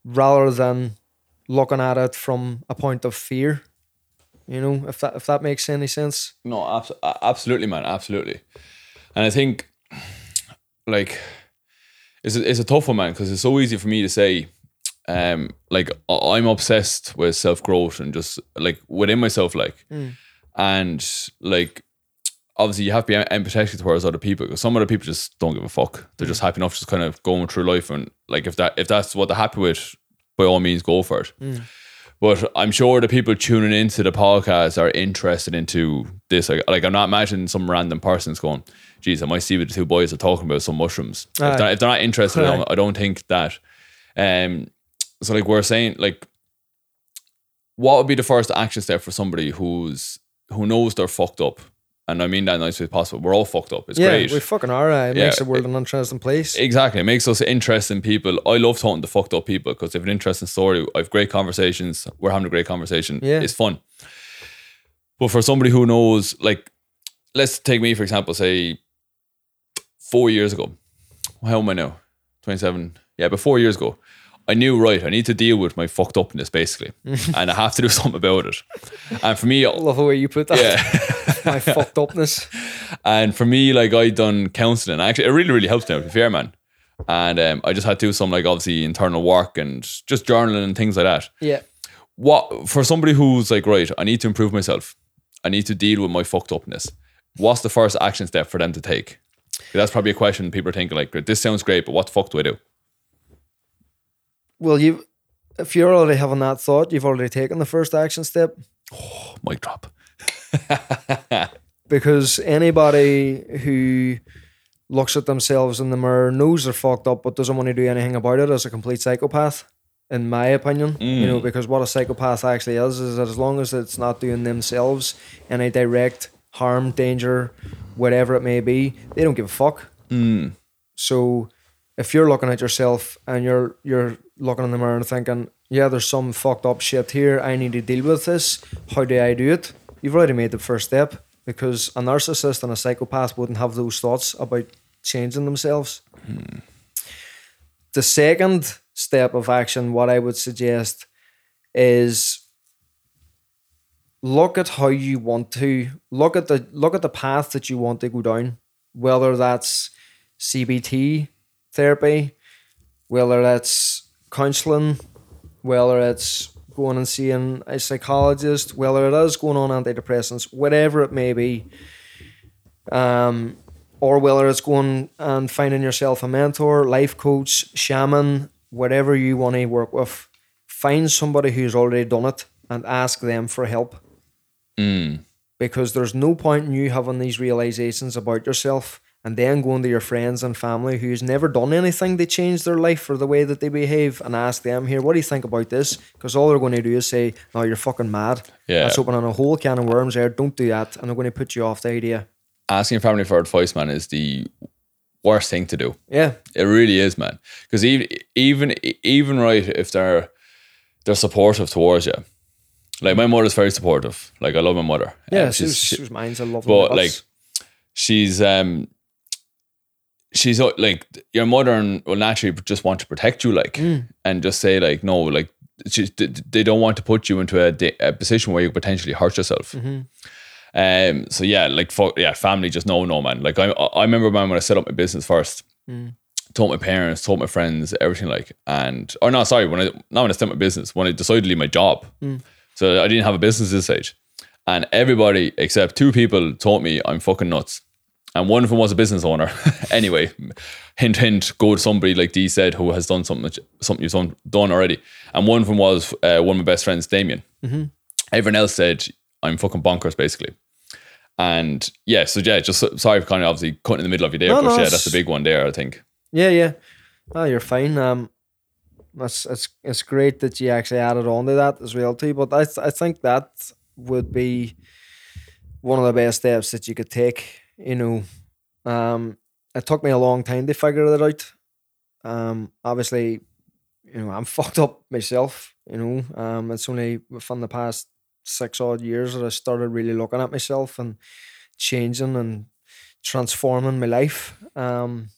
rather than looking at it from a point of fear. You know, if that if that makes any sense. No, abs- absolutely, man, absolutely. And I think, like, it's a, it's a tough one, man, because it's so easy for me to say, um, like I'm obsessed with self growth and just like within myself, like, and like. Obviously, you have to be empathetic towards other people because some other people just don't give a fuck. They're just happy enough, just kind of going through life, and like if that if that's what they're happy with, by all means, go for it. But I'm sure the people tuning into the podcast are interested into this. Like, like I'm not imagining some random person's going, geez, I might see what the two boys are talking about some mushrooms. If they're, if they're not interested, don't, I don't think that. Um, so like we're saying, like, what would be the first action step for somebody who's who knows they're fucked up and I mean that in the nicest way possible. We're all fucked up. It's yeah, great. we fucking are. Uh, it Yeah, makes the world an interesting place. Exactly. It makes us interesting people. I love talking to fucked up people because they have an interesting story. I have great conversations. We're having a great conversation. Yeah. It's fun. But for somebody who knows, like, let's take me, for example, say four years ago. How am I now? 27. Yeah, but four years ago. I knew, right, I need to deal with my fucked upness, basically. and I have to do something about it. And for me, I love the way you put that. yeah. My fucked upness. And for me, like I done counselling. Actually, it really, really helps now. To be fair, man. And um, I just had to do some like obviously internal work and just journaling and things like that. Yeah. What for somebody who's like, right, I need to improve myself. I need to deal with my fucked upness. What's the first action step for them to take? That's probably a question people are thinking like, this sounds great, but what the fuck do I do? Well, you, if you're already having that thought, you've already taken the first action step. Oh, mic drop. because anybody who looks at themselves in the mirror knows they're fucked up but doesn't want to do anything about it is a complete psychopath in my opinion you know mm. because what a psychopath actually is is that as long as it's not doing themselves any direct harm danger whatever it may be they don't give a fuck mm. so if you're looking at yourself and you're you're looking in the mirror and thinking, yeah, there's some fucked up shit here. I need to deal with this. How do I do it? You've already made the first step because a narcissist and a psychopath wouldn't have those thoughts about changing themselves. The second step of action, what I would suggest is look at how you want to look at the look at the path that you want to go down, whether that's CBT therapy, whether that's counselling, whether it's going and seeing a psychologist, whether it is going on antidepressants, whatever it may be, um, or whether it's going and finding yourself a mentor, life coach, shaman, whatever you want to work with, find somebody who's already done it and ask them for help. Because there's no point in you having these realizations about yourself and then going to your friends and family who's never done anything to change their life or the way that they behave and ask them here, what do you think about this? Because all they're going to do is say, no, you're fucking mad. Yeah. That's opening a whole can of worms there. Don't do that. And they're going to put you off the idea. Asking your family for advice, man, is the worst thing to do. Yeah. It really is, man. Because even even even right, if they're they're supportive towards you, like my mother's very supportive. Like I love my mother. Yeah. Um, she was, she's- she was mine's a love but like she's um she's uh, like your mother and will naturally just want to protect you, like Mm. and just say like no, like she, they don't want to put you into a, a position where you potentially hurt yourself. Mm-hmm. Um. So yeah, like fuck yeah, family just no, no, man. Like I, I remember man when I set up my business first. Mm. Told my parents, told my friends, everything like, and or no, sorry, when I not when I started my business, when I decided to leave my job, Mm. so I didn't have a business this stage, and everybody except two people told me I'm fucking nuts, and one of them was a business owner. anyway, hint, hint, go to somebody like Dee said who has done something, that- something you've done, done already, and one of them was uh, one of my best friends, Damien. Everyone else said I'm fucking bonkers, basically. And yeah, so yeah, just sorry for kind of obviously cutting in the middle of your day, No, but no, yeah, that's the big one there, I think. Yeah, yeah. Oh, you're fine. Um, that's it's it's great that you actually added on to that as well too. But I th- I think that would be one of the best steps that you could take. You know, um, it took me a long time to figure it out. Um, obviously, you know, I'm fucked up myself. You know, um, it's only within the past six odd years that I started really looking at myself and changing and transforming my life. Um,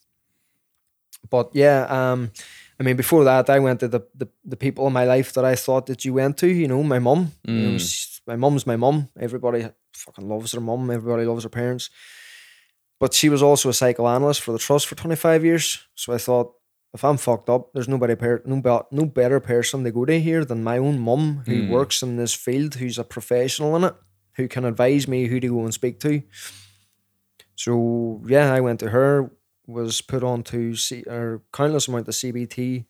but yeah, um, I mean, before that, I went to the, the the people in my life that I thought that you went to. You know, my mum. You know, Mm. my mum's my mum. Everybody fucking loves their mum. Everybody loves their parents. But she was also a psychoanalyst for the trust for twenty five years. So I thought, if I'm fucked up, there's nobody per- no, be- no better person to go to here than my own mum, who Mm. works in this field, who's a professional in it, who can advise me who to go and speak to. So yeah, I went to her, was put on to C- or countless amount of CBT,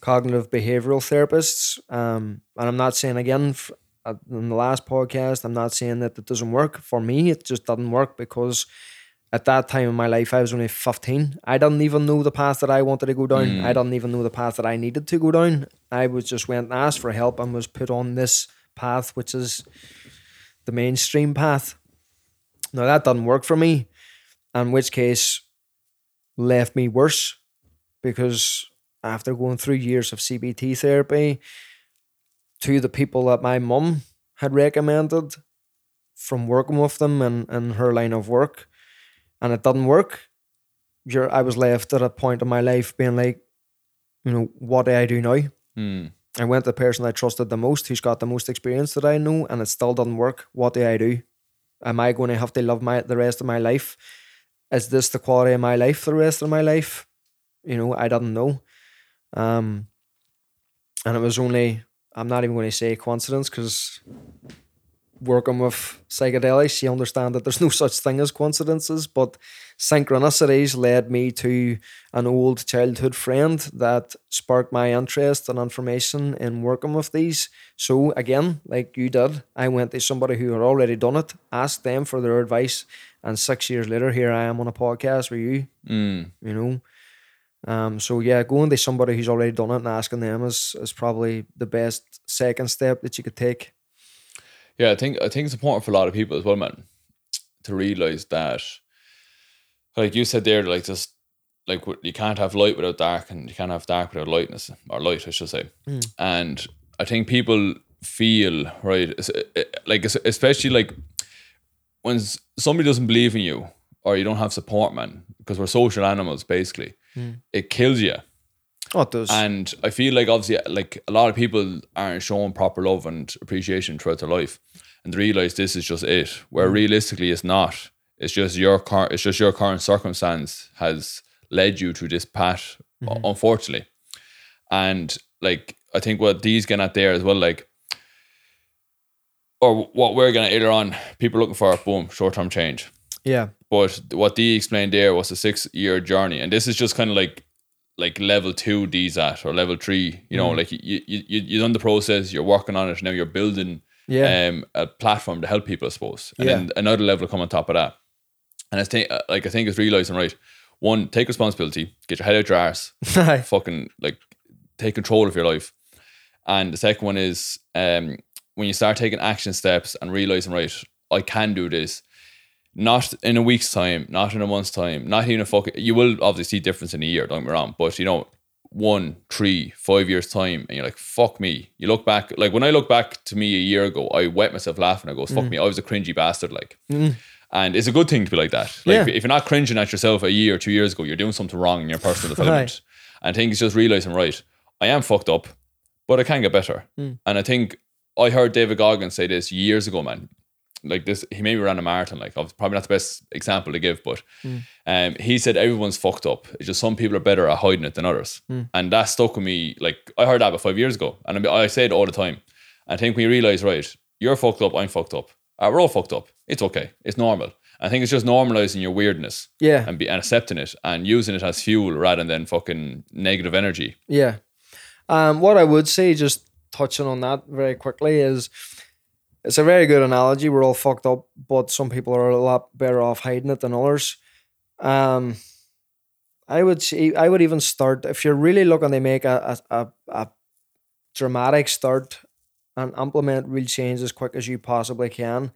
cognitive behavioral therapists. Um, and I'm not saying again f- uh, in the last podcast, I'm not saying that it doesn't work for me. It just doesn't work because at that time in my life, I was only 15. I didn't even know the path that I wanted to go down. Hmm. I didn't even know the path that I needed to go down. I was just went and asked for help and was put on this path, which is the mainstream path. Now that doesn't work for me, in which case left me worse because after going through years of CBT therapy, to the people that my mum had recommended from working with them and, and her line of work, and it doesn't work. You're, I was left at a point in my life being like, you know, what do I do now? Mm. I went to the person I trusted the most, who's got the most experience that I know, and it still doesn't work. What do I do? Am I going to have to love my the rest of my life? Is this the quality of my life for the rest of my life? You know, I didn't know. Um, and it was only I'm not even going to say coincidence because working with psychedelics, you understand that there's no such thing as coincidences, but synchronicities led me to an old childhood friend that sparked my interest and information in working with these. So again, like you did, I went to somebody who had already done it, asked them for their advice, and six years later, here I am on a podcast with you. Mm. You know. Um, so yeah, going to somebody who's already done it and asking them is is probably the best second step that you could take. Yeah, I think I think it's important for a lot of people as well, man, to realize that, like you said there, like just like you can't have light without dark, and you can't have dark without lightness or light, I should say. Mm. And I think people feel right, like especially like when somebody doesn't believe in you or you don't have support, man, because we're social animals, basically. Mm. It kills you. Oh, it does. And I feel like obviously, like a lot of people aren't showing proper love and appreciation throughout their life, and they realize this is just it. Where Mm. realistically, it's not. It's just your car. It's just your current circumstance has led you to this path, Mhm. unfortunately. And like I think what these getting at there as well, like, or what we're gonna later on, people looking for boom short term change. yeah. But what Dee explained there was a six year journey, and this is just kind of like like level two Dee's at or level three. You know, Mm. like you you you done the process, you're working on it now. You're building Yeah. um a platform to help people, I suppose, and Yeah. then another level come on top of that. And I think like I think it's realizing right. One, take responsibility, get your head out your ass, fucking like take control of your life. And the second one is um when you start taking action steps and realizing right, I can do this. Not in a week's time, not in a month's time, not even a fuck. You will obviously see difference in a year. Don't get me wrong, but you know, one, three, five years time, and you're like, "Fuck me." You look back, like when I look back to me a year ago, I wet myself laughing. I goes, "Fuck me," I was a cringy bastard. Like, Mm. and it's a good thing to be like that. Like, Yeah. if you're not cringing at yourself a year or two years ago, you're doing something wrong in your personal development. And I think it's just realizing, right, I am fucked up, but I can get better. Mm. And I think I heard David Goggins say this years ago, man. Like this, he maybe ran a marathon. Like, probably not the best example to give, but Mm. um, he said everyone's fucked up. It's just some people are better at hiding it than others, Mm. and that stuck with me. Like I heard that about five years ago, and I, I say it all the time. I think you realize, right, you're fucked up, I'm fucked up. Uh, we're all fucked up. It's okay. It's normal. I think it's just normalizing your weirdness Yeah. and be and accepting it and using it as fuel rather than fucking negative energy. Yeah. Um, what I would say, just touching on that very quickly, is it's a very good analogy. We're all fucked up, but some people are a lot better off hiding it than others. Um, I would say I would even start if you're really looking to make a a, a, dramatic start and implement real change as quick as you possibly can.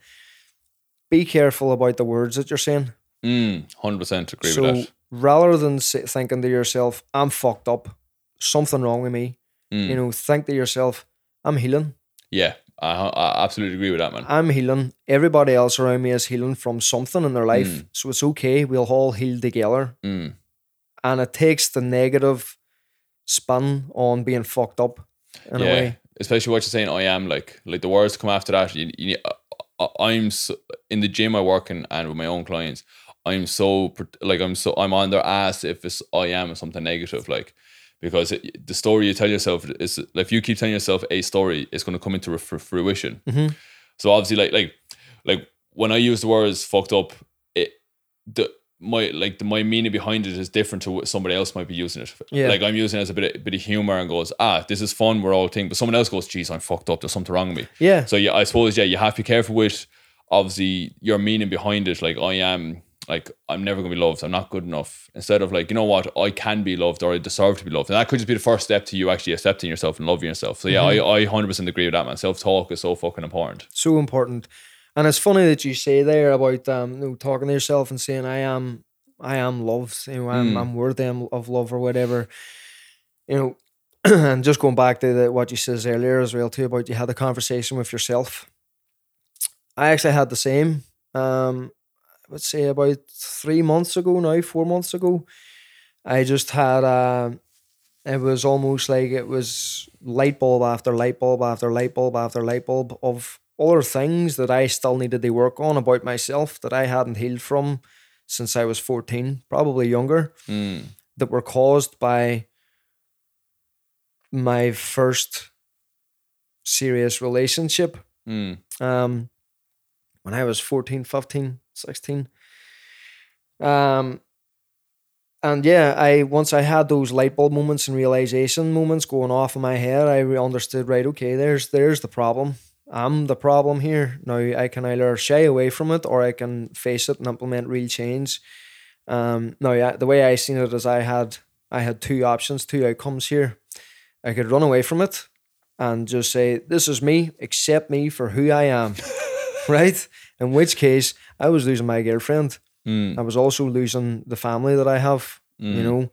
Be careful about the words that you're saying. Mm, 100% agree so with that. rather than say, thinking to yourself, "I'm fucked up," something wrong with me, Mm, you know, think to yourself, I'm healing. yeah, I, I absolutely agree with that, man. I'm healing. Everybody else around me is healing from something in their life. Mm. So it's okay. We'll all heal together. Mm, And it takes the negative spin on being fucked up in a yeah, way. especially what you're saying. I am like like the words come after that. You, you, I, I'm so, in the gym I work in and with my own clients. I'm so like I'm so I'm on their ass if it's I am something negative like because it, the story you tell yourself is if you keep telling yourself a story, it's going to come into fr- fruition. Mhm. So obviously, like like like when I use the words "fucked up," it the my like the, my meaning behind it is different to what somebody else might be using it. Yeah. Like I'm using it as a bit of, bit of humor and goes, ah, this is fun. We're all thing, but someone else goes, geez, I'm fucked up. There's something wrong with me. Yeah. So yeah, I suppose yeah, you have to be careful with obviously your meaning behind it. Like I am, like I'm never gonna be loved. I'm not good enough. Instead of like, you know what, I can be loved or I deserve to be loved. And that could just be the first step to you actually accepting yourself and loving yourself. So yeah, Mm-hmm. I I hundred percent agree with that man. Self talk is so fucking important. So important. And it's funny that you say there about um, you know, talking to yourself and saying, "I am, I am loved. You know, I'm, Mm. I'm worthy of love or whatever." You know, and just going back to the, what you says earlier as well too about you had a conversation with yourself. I actually had the same. Um, I would say about three months ago now, four months ago. I just had a. It was almost like it was light bulb after light bulb after light bulb after light bulb of other things that I still needed to work on about myself that I hadn't healed from since I was 14, probably younger, Mm. that were caused by my first serious relationship Mm. um, when I was 14, 15, 16. Um, and yeah, I once I had those light bulb moments and realization moments going off in my head, I understood right. Okay, there's there's the problem. I'm the problem here. Now I can either shy away from it or I can face it and implement real change. Um, now yeah, the way I seen it is I had I had two options, two outcomes here. I could run away from it and just say, This is me, accept me for who I am. right? In which case, I was losing my girlfriend. Mm. I was also losing the family that I have, you Mm. know.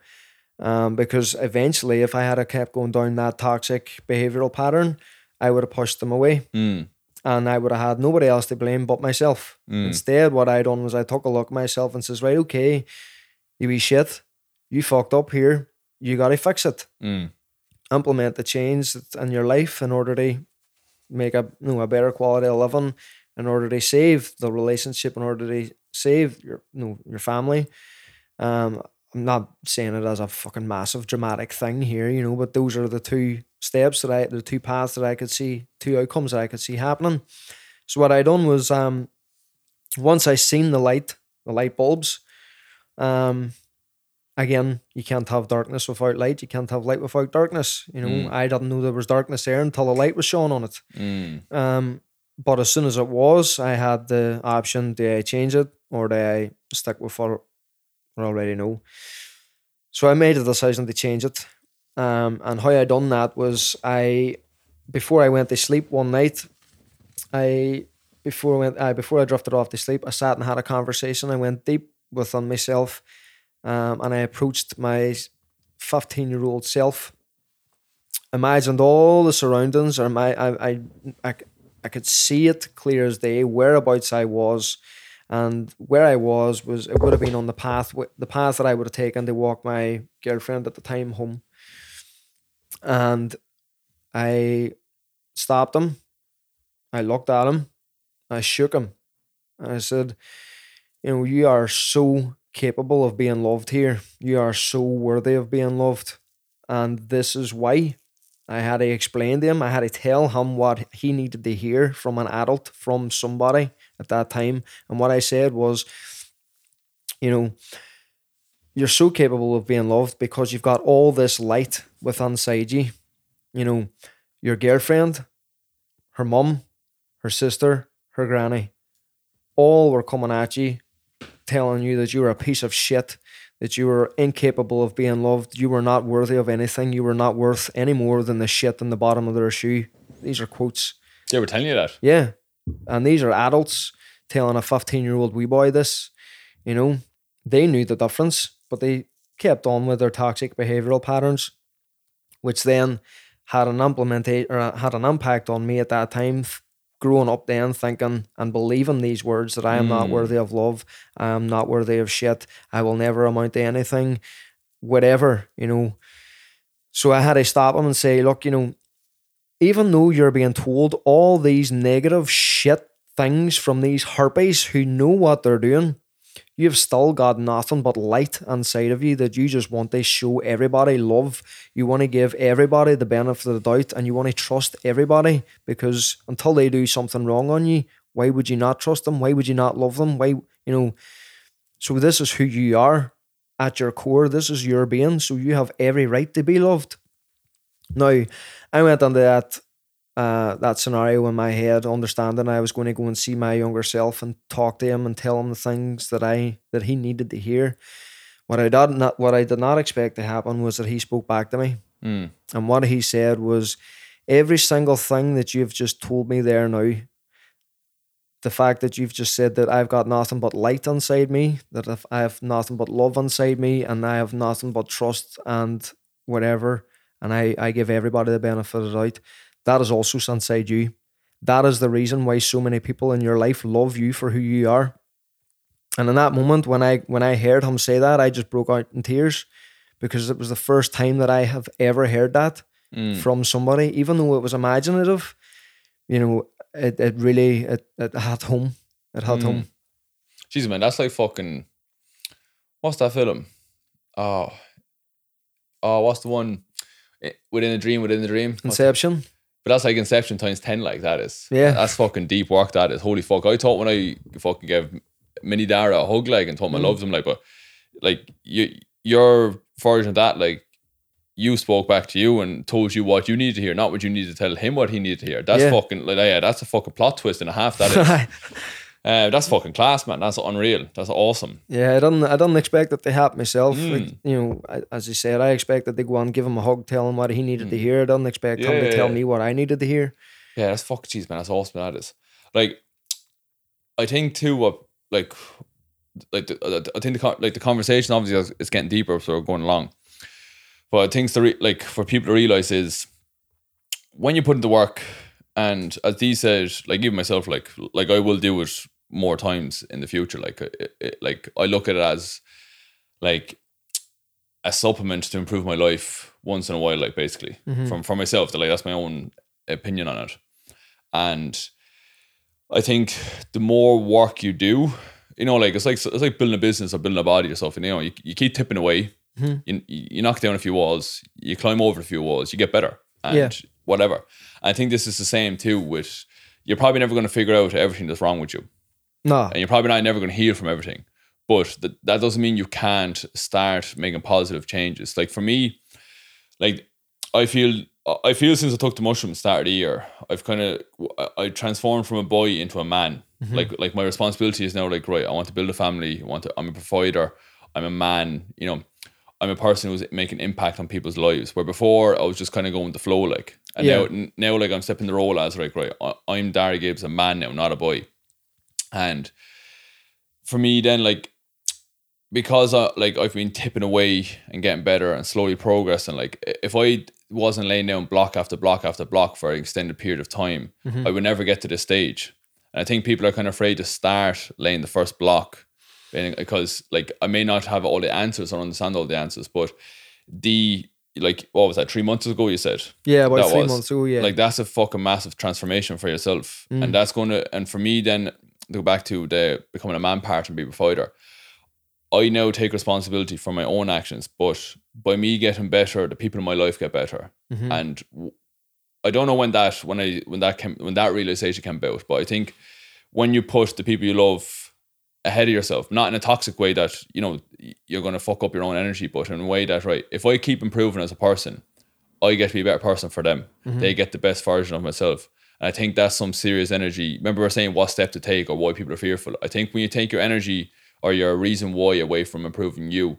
Um, because eventually, if I had a kept going down that toxic behavioral pattern, I would have pushed them away Mm. and I would have had nobody else to blame but myself. Mm. Instead, what I done was I took a look at myself and says, Right, okay, you be shit, you fucked up here, you gotta fix it Mm. implement the change in your life in order to make a you know, a better quality of living, in order to save the relationship, in order to save your you know, your family. Um, I'm not saying it as a fucking massive dramatic thing here, you know, but those are the two steps that I the two paths that I could see, two outcomes that I could see happening. So what I done was um once I seen the light, the light bulbs, um again, you can't have darkness without light. You can't have light without darkness. You know, Mm. I didn't know there was darkness there until the light was shone on it. Mm. Um, but as soon as it was, I had the option: do I change it or do I stick with what I already know? So I made a decision to change it. Um, and how I done that was I, before I went to sleep one night, I before I went, I before I drifted off to sleep, I sat and had a conversation. I went deep within myself, um, and I approached my fifteen-year-old self. Imagined all the surroundings, or my I, I I I could see it clear as day whereabouts I was, and where I was was it would have been on the path the path that I would have taken to walk my girlfriend at the time home. And I stopped him. I looked at him. I shook him. I said, "You know, you are so capable of being loved here. You are so worthy of being loved, and this is why." I had to explain to him. I had to tell him what he needed to hear from an adult, from somebody at that time. And what I said was, you know, you're so capable of being loved because you've got all this light within inside you. You know, your girlfriend, her mum, her sister, her granny, all were coming at you, telling you that you were a piece of shit, that you were incapable of being loved, you were not worthy of anything, you were not worth any more than the shit in the bottom of their shoe. These are quotes. They were telling you that. Yeah. And these are adults telling a 15 year old wee boy this. You know, they knew the difference, but they kept on with their toxic behavioral patterns, which then had an implementate or uh, had an impact on me at that time, growing up then thinking and believing these words that I am not Mm. worthy of love, I am not worthy of shit, I will never amount to anything, whatever, you know. So I had to stop him and say, look, you know, even though you're being told all these negative shit things from these harpies who know what they're doing, you've still got nothing but light inside of you that you just want to show everybody love. You want to give everybody the benefit of the doubt and you want to trust everybody because until they do something wrong on you, why would you not trust them? Why would you not love them? Why, you know? So, this is who you are at your core. This is your being. So, you have every right to be loved. Now, I went into that uh, that scenario in my head, understanding I was going to go and see my younger self and talk to him and tell him the things that I that he needed to hear. What I did not what I did not expect to happen was that he spoke back to me, Mm. and what he said was, "Every single thing that you've just told me there now, the fact that you've just said that I've got nothing but light inside me, that if I have nothing but love inside me, and I have nothing but trust and whatever, and I, I give everybody the benefit of the doubt, that is also inside you. That is the reason why so many people in your life love you for who you are. And in that moment, when I when I heard him say that, I just broke out in tears because it was the first time that I have ever heard that Mm. from somebody, even though it was imaginative. You know, it, it really it, it had home. It had Mm. home. Jesus, man, that's like fucking. What's that film? Oh, oh, what's the one? Eh, Within a dream, within the dream. What's- Inception. But that's like Inception times ten. Like that is. Yeah. That's fucking deep work. That is. Holy fuck! I thought when I fucking gave Mini Dara a hug, like, and told him Mm. I loved him, like, but like you, your version of that, like. You spoke back to you and told you what you needed to hear, not what you needed to tell him what he needed to hear. That's Yeah. fucking like yeah, that's a fucking plot twist and a half. That is. Uh, that's fucking class, man. That's unreal. That's awesome. yeah, I didn't. I didn't expect that to happen myself. Mm. Like, you know, I, as you said, I expected to go and give him a hug, tell him what he needed to Mm. hear. I didn't expect him to yeah, tell yeah. me what I needed to hear. Yeah, that's fucking cheese, man. That's awesome. That is. Like, I think too. What like, like the, I think the like the conversation obviously is, getting deeper, so we're going along. But I think the re- like for people to realize is when you put in the work, and as Dee said, like even myself, like like I will do it more times in the future. Like it, it, like I look at it as like a supplement to improve my life once in a while, like basically Mhm. from for myself. That like that's my own opinion on it, and I think the more work you do, you know, like it's like it's like building a business or building a body yourself. something. You know, you, you keep tipping away, Mhm. you, you knock down a few walls, you climb over a few walls, you get better, and Yeah. whatever. I think this is the same too with. You're probably never going to figure out everything that's wrong with you No, and you're probably not never going to heal from everything. But th- that doesn't mean you can't start making positive changes. Like for me, like I feel I feel since I took the mushroom at the start of the year, I've kind of I transformed from a boy into a man. Mm-hmm. Like like my responsibility is now like right, I want to build a family. I want to. I'm a provider. I'm a man. You know, I'm a person who's making impact on people's lives. Where before I was just kind of going with the flow, like. And Yeah. now now like I'm stepping the role as like right, I- I'm Dara Gibbs, a man now, not a boy. And for me, then like because I like I've been tipping away and getting better and slowly progressing. Like if I wasn't laying down block after block after block for an extended period of time, I would never get to this stage. And I think people are kind of afraid to start laying the first block because like I may not have all the answers or understand all the answers, but the like what was that three months ago you said yeah, about that three was. months ago. Yeah, like that's a fucking massive transformation for yourself Mm. and that's going to and for me then to go back to the becoming a man part and be a fighter i now take responsibility for my own actions but by me getting better the people in my life get better Mhm. and I don't know when that when i when that came when that realization came about but i think when you put the people you love ahead of yourself not in a toxic way that you know you're going to fuck up your own energy but in a way that right if i keep improving as a person I get to be a better person for them. They get the best version of myself. And I think that's some serious energy. Remember, we are saying what step to take or why people are fearful. I think when you take your energy or your reason why away from improving you,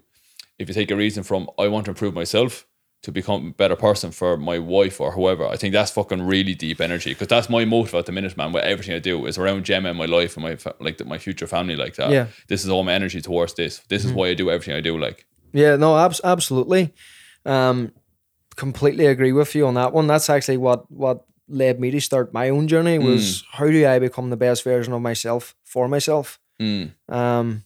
if you take a reason from, I want to improve myself to become a better person for my wife or whoever, I think that's fucking really deep energy because that's my motive at the minute, man. With everything I do is around Gemma and my life and my like the, my future family, like that. Yeah. This is all my energy towards this. This is why I do everything I do. Like, Yeah, no, abs- absolutely. Um, completely agree with you on that one. That's actually what what led me to start my own journey was how do I become the best version of myself for myself. mm, Um,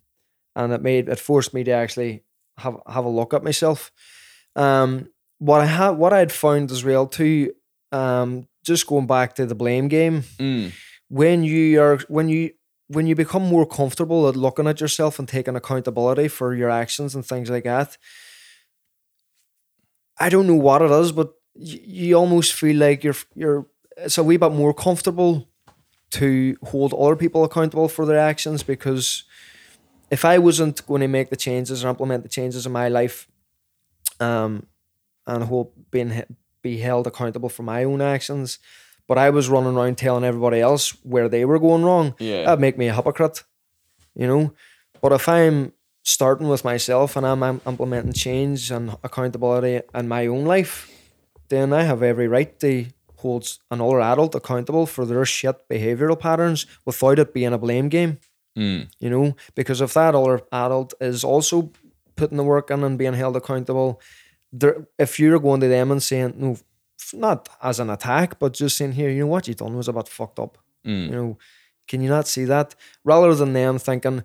and it made it forced me to actually have have a look at myself. Um, what I had what I'd found as well too. Um, just going back to the blame game mm, when you are when you when you become more comfortable at looking at yourself and taking accountability for your actions and things like that i don't know what it is but you, you almost feel like you're you're it's a wee bit more comfortable to hold other people accountable for their actions because if i wasn't going to make the changes or implement the changes in my life um and hold being be held accountable for my own actions but I was running around telling everybody else where they were going wrong, yeah. that'd make me a hypocrite, you know. But if I'm starting with myself and I'm, I'm implementing change and accountability in my own life, then I have every right to holds another adult accountable for their shit behavioral patterns without it being a blame game. Mm. You know, because if that other adult is also putting the work in and being held accountable, there, if you're going to them and saying no, not as an attack, but just saying here, you know what you done was a bit fucked up. Mm. You know, can you not see that? Rather than them thinking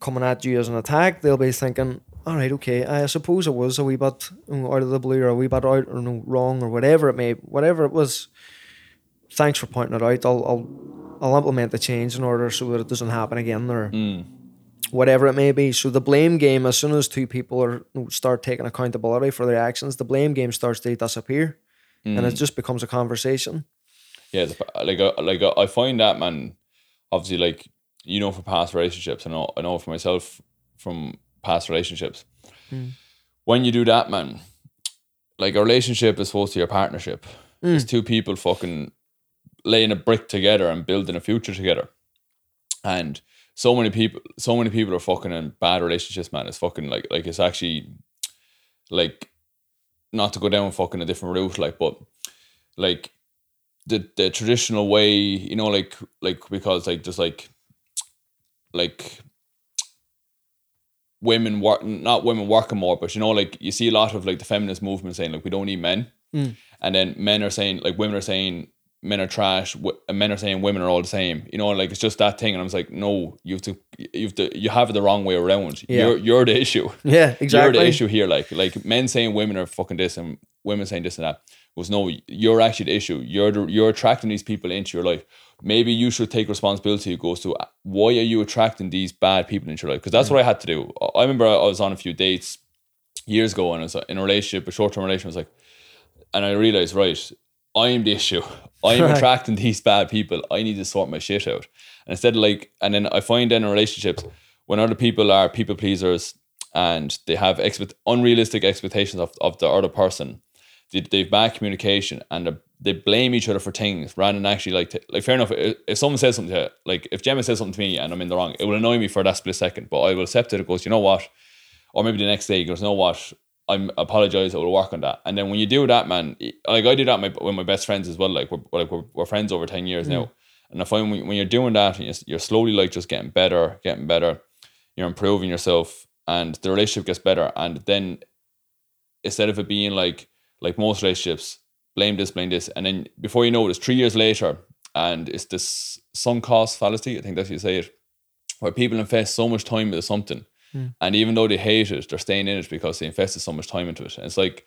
coming at you as an attack, they'll be thinking, all right, okay, I suppose it was a wee bit out of the blue or a wee bit out or no, wrong or whatever it may, whatever it was. Thanks for pointing it out. I'll, I'll, I'll implement the change in order so that it doesn't happen again or Mm. whatever it may be. So the blame game, as soon as two people are start taking accountability for their actions, the blame game starts to disappear, and Mm. it just becomes a conversation. Yeah, like uh, like uh, I find that man, obviously like you know for past relationships, I know I know for myself from past relationships. Mm. When you do that, man, like a relationship is supposed to be your partnership. Mm. It's two people fucking laying a brick together and building a future together. And so many people, so many people are fucking in bad relationships, man. It's fucking like like it's actually like not to go down fucking a different route, like, but like the the traditional way, you know, like like because like just like like women work not women working more, but you know, like you see a lot of like the feminist movement saying like we don't need men, Mm. and then men are saying like women are saying men are trash, w- men are saying women are all the same. You know, like it's just that thing, and I was like, no, you have to you have to you have it the wrong way around. Yeah. You're you're the issue. Yeah, exactly. You're the issue here. Like like men saying women are fucking this and women saying this and that. Was no, you're actually the issue. You're the, you're attracting these people into your life. Maybe you should take responsibility. It goes to why are you attracting these bad people into your life? Because that's what I had to do. I- remember I was on a few dates years ago and I was in a relationship, a short term relationship. I was like, and I realized, right, I'm the issue. I'm Right. attracting these bad people. I need to sort my shit out. And instead of like, and then I find in relationships, when other people are people pleasers and they have expect unrealistic expectations of, of the other person, they've bad communication and they- blame each other for things rather than actually like, t- like fair enough. If, someone says something to, like if Gemma says something to me and I'm in the wrong, it will annoy me for that split second, but I will accept it. It goes, you know what? Or maybe the next day he goes, you know what? I'm apologize. I will work on that. And then when you do that, man, like I do that with my, with my best friends as well. Like we're like we're, we're friends over ten years now, mm. and I find when, when you're doing that, and you're, you're slowly like just getting better, getting better. You're improving yourself, and the relationship gets better. And then instead of it being like like most relationships, blame this, blame this, and then before you know it, it's three years later, and it's this sunk cost fallacy. I think that's how you say it, where people invest so much time into something, and even though they hate it, they're staying in it because they invested so much time into it. And it's like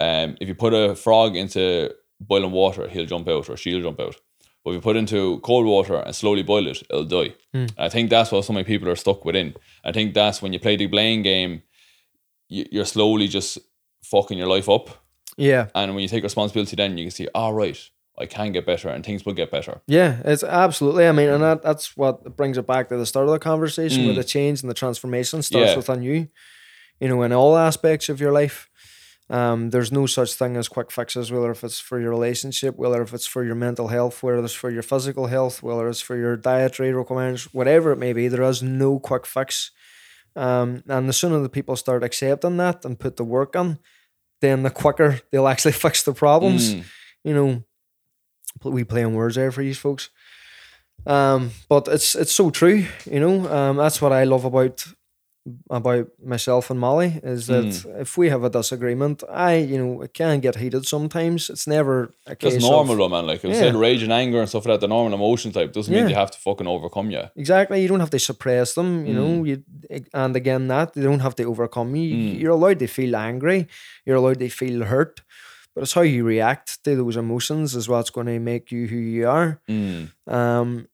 um, if you put a frog into boiling water, he'll jump out or she'll jump out. But if you put it into cold water and slowly boil it, it'll die. And I think that's what so many people are stuck within. I think that's when you play the blame game, you're slowly just fucking your life up. Yeah, And when you take responsibility, then you can see, all right, I can get better and things will get better. yeah, it's absolutely. I mean, and that, that's what brings it back to the start of the conversation, where Mm. the change and the transformation starts Yeah. within you. You know, in all aspects of your life. Um, there's no such thing as quick fixes, whether if it's for your relationship, whether if it's for your mental health, whether it's for your physical health, whether it's for your dietary requirements, whatever it may be. There is no quick fix. Um, and the sooner the people start accepting that and put the work on, then the quicker they'll actually fix the problems. Mm. You know, we play on words there for you folks. Um, but it's it's so true. You know, um, that's what I love about about myself and Molly is that Mm. if we have a disagreement, I you know it can get heated sometimes. It's never a case That's normal of though, man. Like I Yeah. said, rage and anger and stuff like that, the normal emotion type doesn't mean you have to fucking overcome you. exactly. You don't have to suppress them. You know, Mm. you and again that they don't have to overcome you. Mm. You're allowed to feel angry. You're allowed to feel hurt. But it's how you react to those emotions is what's going to make you who you are. Mm. Um,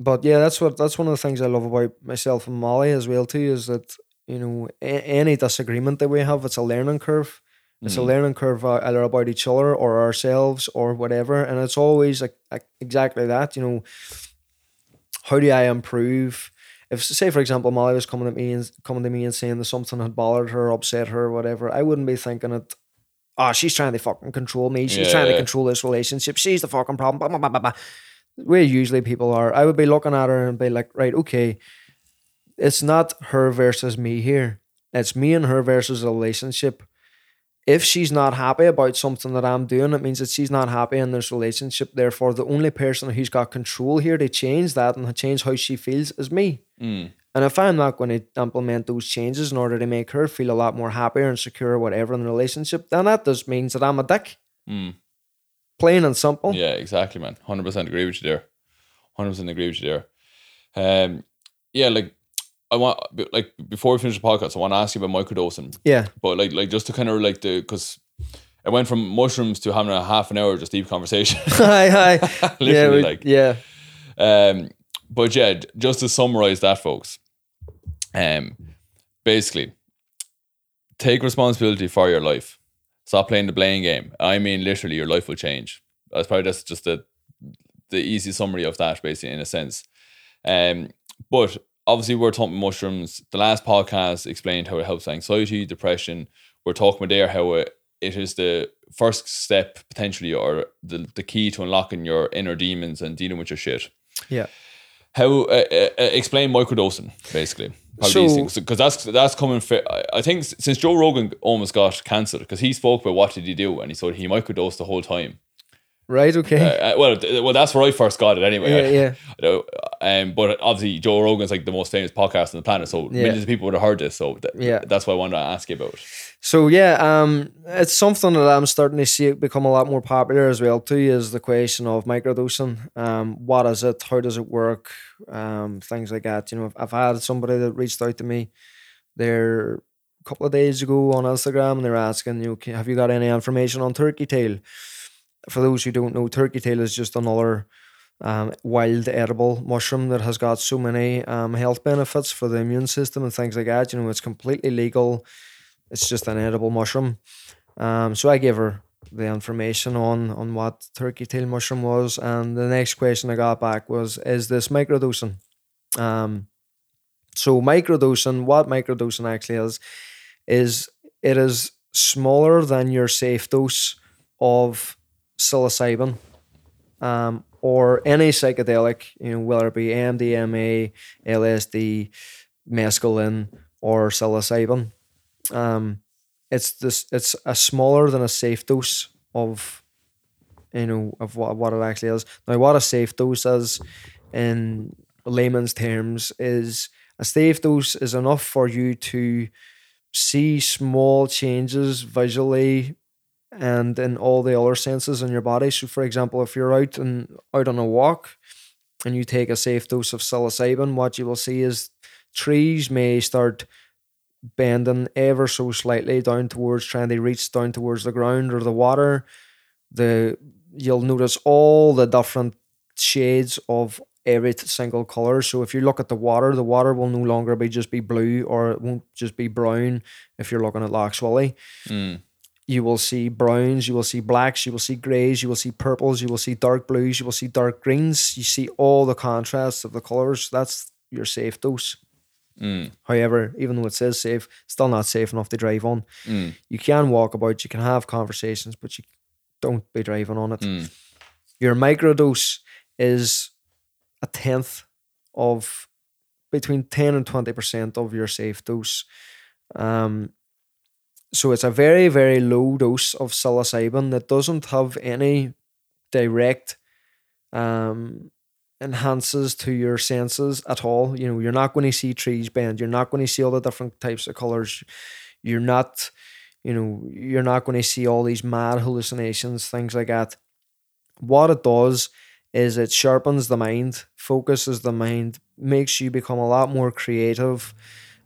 but yeah, that's what that's one of the things I love about myself and Molly as well too is that you know a- any disagreement that we have, it's a learning curve. It's a Mm. learning curve uh, either about each other or ourselves or whatever, and it's always like, like exactly that. You know, how do I improve? If say for example Molly was coming at me and coming to me and saying that something had bothered her, upset her, whatever, I wouldn't be thinking it. Oh, she's trying to fucking control me. She's trying to control this relationship. She's the fucking problem. Blah, blah, blah where usually people are, I would be looking at her and be like, right, okay, it's not her versus me here. It's me and her versus a relationship. if she's not happy about something that I'm doing, it means that she's not happy in this relationship. Therefore, the only person who's got control here to change that and change how she feels is me. Mm. And if I'm not going to implement those changes in order to make her feel a lot more happier and secure or whatever in the relationship, then that just means that I'm a dick. Mm. Plain and simple. Yeah, exactly, man. Hundred percent agree with you there. Hundred percent agree with you there. Um, yeah, like I want like before we finish the podcast, I want to ask you about microdosing. Yeah. But like like just to kind of like the because it went from mushrooms to having a half an hour just deep conversation. hi, hi. Literally, yeah, we- like yeah. um, but yeah, just to summarize that, folks. Um, basically, take responsibility for your life. Stop playing the blame game. I mean, literally, your life will change. That's probably that's just the the easy summary of that, basically, in a sense. Um, but obviously, we're talking mushrooms. The last podcast explained how it helps anxiety, depression. We're talking about there how it, it is the first step potentially, or the the key to unlocking your inner demons and dealing with your shit Yeah. How uh, uh, uh, explain microdosing basically So- because that's that's coming fi- I- think since Joe Rogan almost got cancelled because he spoke about what did he do and he said he microdosed the whole time Right, okay. uh, uh, well well that's where I first got it anyway yeah, yeah. I um, but obviously Joe Rogan's like the most famous podcast on the planet so Yeah. millions of people would have heard this so th- Yeah. that's what I wanted to ask you about So yeah, um, it's something that I'm starting to see become a lot more popular as well too. Is the question of microdosing? Um, what is it? How does it work? Um, things like that. You know, I've had somebody that reached out to me there a couple of days ago on Instagram, and they're asking, you know, have you got any information on turkey tail? For those who don't know, turkey tail is just another um, wild edible mushroom that has got so many um, health benefits for the immune system and things like that. You know, it's completely legal. It's just an edible mushroom. Um, so I gave her the information on on what turkey tail mushroom was, and the next question I got back was, "Is this microdosing?" Um, so microdosing, what microdosing actually is, is it is smaller than your safe dose of psilocybin, um, or any psychedelic, you know, whether it be MDMA, LSD, mescaline, or psilocybin. Um, it's this. It's a smaller than a safe dose of, you know, of what what it actually is. Now, what a safe dose is, in layman's terms, is a safe dose is enough for you to see small changes visually and in all the other senses in your body. So, for example, if you're out and out on a walk and you take a safe dose of psilocybin, what you will see is trees may start bending ever so slightly down towards trying to reach down towards the ground or the water. The you'll notice all the different shades of every single color. So if you look at the water, the water will no longer be just be blue or it won't just be brown. If you're looking at Lough Swilly, Mm. you will see browns, you will see blacks, you will see greys, you will see purples, you will see dark blues, you will see dark greens. You see all the contrasts of the colors. That's your safe dose. Mm. However, even though it says safe, still not safe enough to drive on. Mm. You can walk about, you can have conversations, but you don't be driving on it. Mm. Your microdose is a tenth of between 10 and 20% of your safe dose. Um, so it's a very, very low dose of psilocybin that doesn't have any direct um, enhances to your senses at all. You know, you're not going to see trees bend. You're not going to see all the different types of colors. You're not, you know, you're not going to see all these mad hallucinations, things like that. What it does is it sharpens the mind, focuses the mind, makes you become a lot more creative,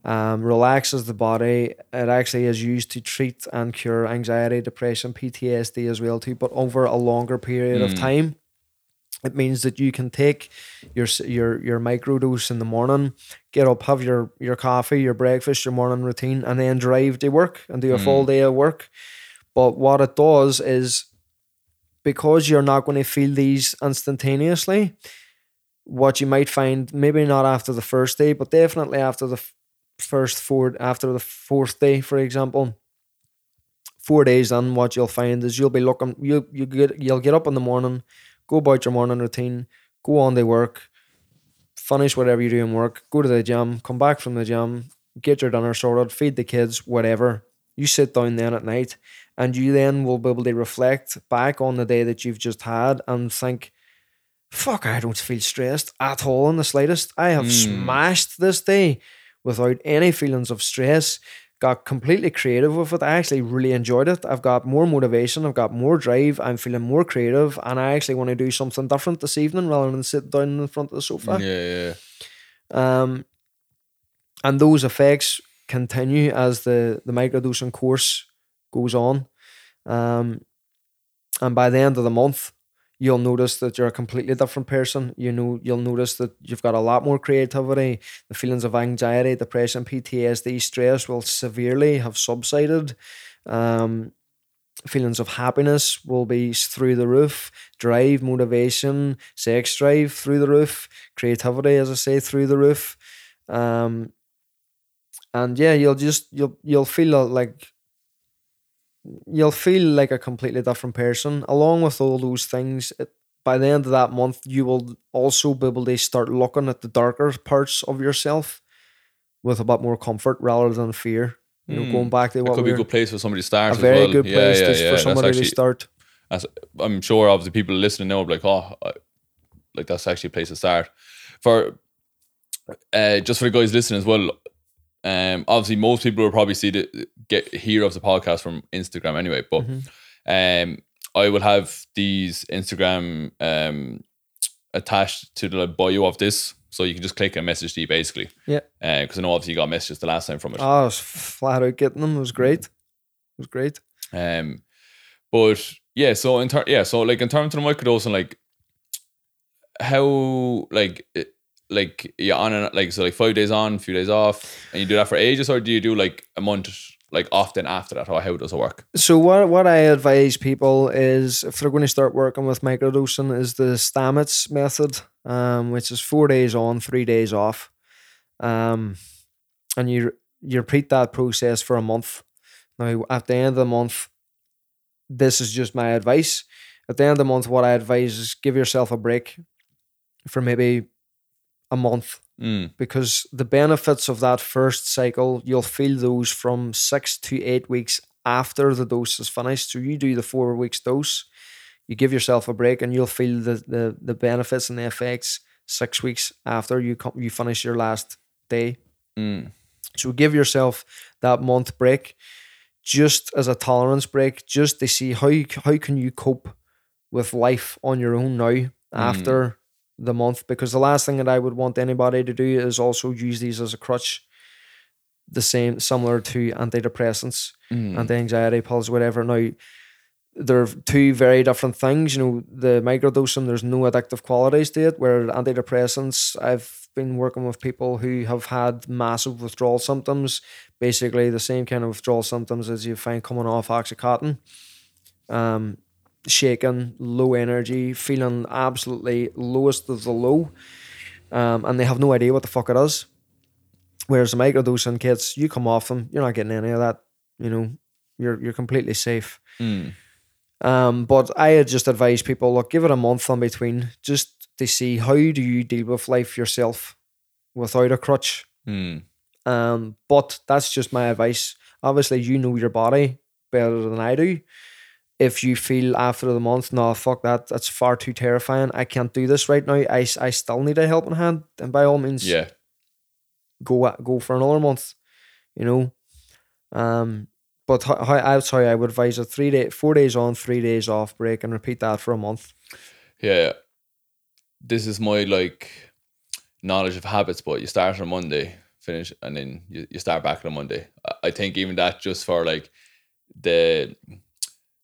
um, relaxes the body. It actually is used to treat and cure anxiety, depression, PTSD as well too, but over a longer period of Mm. time. It means that you can take your your your microdose in the morning, get up, have your your coffee, your breakfast, your morning routine, and then drive to work and do a full hmm. day of work. But what it does is because you're not going to feel these instantaneously, what you might find maybe not after the first day, but definitely after the first four after the fourth day, for example. Four days in, what you'll find is you'll be looking you you get you'll get up in the morning, go about your morning routine, go on to work, finish whatever you do in work, go to the gym, come back from the gym, get your dinner sorted, feed the kids, whatever. You sit down then at night and you then will be able to reflect back on the day that you've just had and think, fuck, I don't feel stressed at all in the slightest. I have hmm. smashed this day without any feelings of stress. Got completely creative with it. I actually really enjoyed it. I've got more motivation. I've got more drive. I'm feeling more creative, and I actually want to do something different this evening rather than sit down in front of the sofa. Yeah, yeah. Um, and those effects continue as the the microdosing course goes on. Um, and by the end of the month, you'll notice that you're a completely different person. You know, you'll notice that you've got a lot more creativity. The feelings of anxiety, depression, PTSD, stress will severely have subsided. Um, feelings of happiness will be through the roof. Drive, motivation, sex drive through the roof. Creativity, as I say, through the roof. Um, and yeah, you'll just you'll you'll feel like you'll feel like a completely different person. Along with all those things, it, by the end of that month, you will also be able to start looking at the darker parts of yourself with a bit more comfort rather than fear. You know, Mm. going back to what could be a good place for somebody to start. a very well. good place yeah, to, yeah. for somebody actually- to start. I'm sure obviously people listening know like oh I- like that's actually a place to start for uh just for the guys listening as well um obviously most people will probably see the get hear of the podcast from Instagram anyway but Mhm. um I will have these Instagram um attached to the bio of this so you can just click and message to you basically Yeah. because I know obviously you got messages the last time from it I was flat out getting them. It was great. It was great. Um, but yeah, so in ter- yeah, so like in terms of the microdosing, like how like it- like you're on and like so like five days on, a few days off, and you do that for ages, or do you do like a month like often after that, or how does it work? So what what I advise people is if they're going to start working with microdosing is the Stamets method, um, which is four days on, three days off, um, and you you repeat that process for a month. Now at the end of the month, this is just my advice. At the end of the month, what I advise is give yourself a break for maybe a month Mm, because the benefits of that first cycle, you'll feel those from six to eight weeks after the dose is finished. So you do the four weeks dose, you give yourself a break, and you'll feel the the, the benefits and the effects six weeks after you come, you finish your last day. mm, So give yourself that month break, just as a tolerance break, just to see how you, how can you cope with life on your own now after the month. Because the last thing that I would want anybody to do is also use these as a crutch. The same, similar to antidepressants, mm. anti-anxiety pills, whatever. Now, they're two very different things. You know, the microdosing, there's no addictive qualities to it. Where antidepressants, I've been working with people who have had massive withdrawal symptoms, basically the same kind of withdrawal symptoms as you find coming off oxycontin. Um, shaking, low energy, feeling absolutely lowest of the low, um, and they have no idea what the fuck it is. Whereas the microdosing kits, you come off them, you're not getting any of that. You know, you're you're completely safe. Mm. Um, but I just advise people look, give it a month in between just to see how do you deal with life yourself without a crutch. Mm. Um, but that's just my advice. Obviously, you know your body better than I do. If you feel after the month, no, fuck that, that's far too terrifying. I can't do this right now. I, I still need a helping hand. And by all means, Yeah. go go for another month, you know. Um, but how, how I'm sorry, I would advise a three day, four days on, three days off break, and repeat that for a month. Yeah. This is my like knowledge of habits, but you start on Monday, finish, and then you, you start back on Monday. I- I think even that just for like the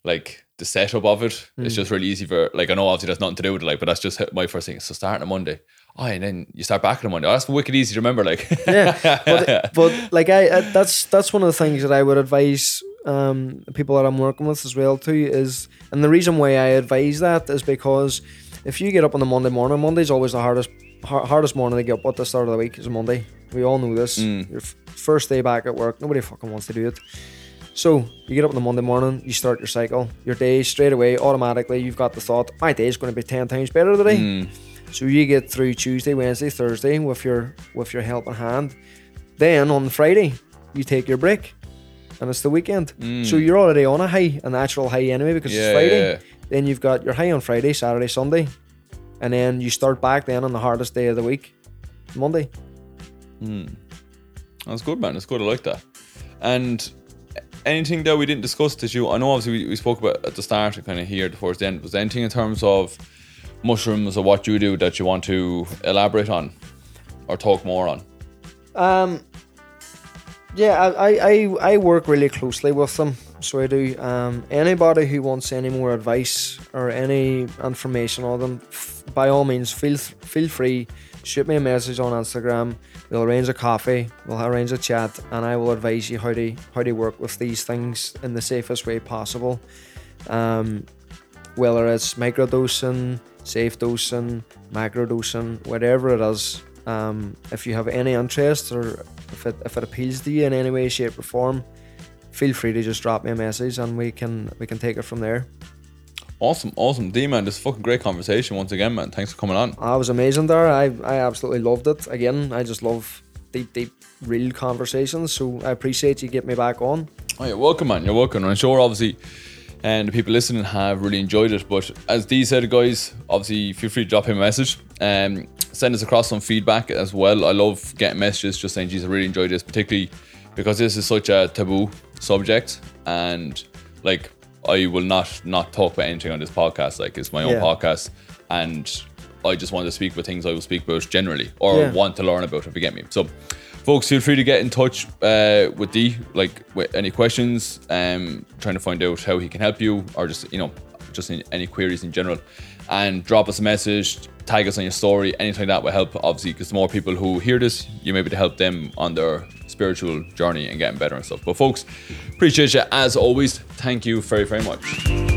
like the setup of it, it's Mm. just really easy for like I know obviously that's nothing to do with it, like, but that's just my first thing. So starting on Monday. Oh, and then you start back on Monday. Oh, that's wicked easy to remember, like Yeah, but but like I, I that's that's one of the things that I would advise um people that I'm working with as well too is and the reason why I advise that is because if you get up on the Monday morning, Monday's always the hardest har- hardest morning to get up at the start of the week is Monday. We all know this. Mm. Your f- first day back at work, nobody fucking wants to do it. So you get up on the Monday morning, you start your cycle, your day straight away, automatically. You've got the thought, my day is going to be ten times better today. Mm. So you get through Tuesday, Wednesday, Thursday with your with your helping hand. Then on Friday, you take your break. and it's the weekend. So you're already on a high, a natural high anyway because Mm. Yeah, it's Friday. yeah. Then you've got your high on Friday, Saturday, Sunday, and then you start back then on the hardest day of the week, Monday. That's good, man. That's good. I like that. And anything that we didn't discuss that you, I know obviously we, we spoke about at the start kind of here towards the end. Was anything in terms of mushrooms or what you do that you want to elaborate on or talk more on? Um, yeah, I, I, I, I work really closely with them. So I do. Um, anybody who wants any more advice or any information on them, f- by all means, feel feel free. Shoot me a message on Instagram. We'll arrange a coffee. We'll arrange a chat, and I will advise you how to how to work with these things in the safest way possible. Um, whether it's microdosing, safe dosing, macrodosing, whatever it is. Um, if you have any interest or if it, if it appeals to you in any way, shape, or form, feel free to just drop me a message and we can we can take it from there. Awesome, awesome. Dee man, this is a fucking great conversation once again, man. Thanks for coming on. I was amazing there. I I absolutely loved it. Again, I just love deep, deep, real conversations. So I appreciate you getting me back on. Oh, you're welcome, man. You're welcome. I'm sure, obviously, and the people listening have really enjoyed it. But as Dee said, guys, obviously, feel free to drop him a message. Um, send us across some feedback as well. I love getting messages just saying, geez, I really enjoyed this, particularly because this is such a taboo subject. And, like, I will not not talk about anything on this podcast. Like, it's my own Yeah. podcast. And I just want to speak about things I will speak about generally or Yeah. want to learn about, if you get me. So, folks, feel free to get in touch uh, with Dee, like with any questions, um, trying to find out how he can help you, or just you know, just in, any queries in general, and drop us a message, tag us on your story, anything like that will help. Obviously, because the more people who hear this, you may be able to help them on their spiritual journey and getting better and stuff. But folks, appreciate you as always. Thank you very very much.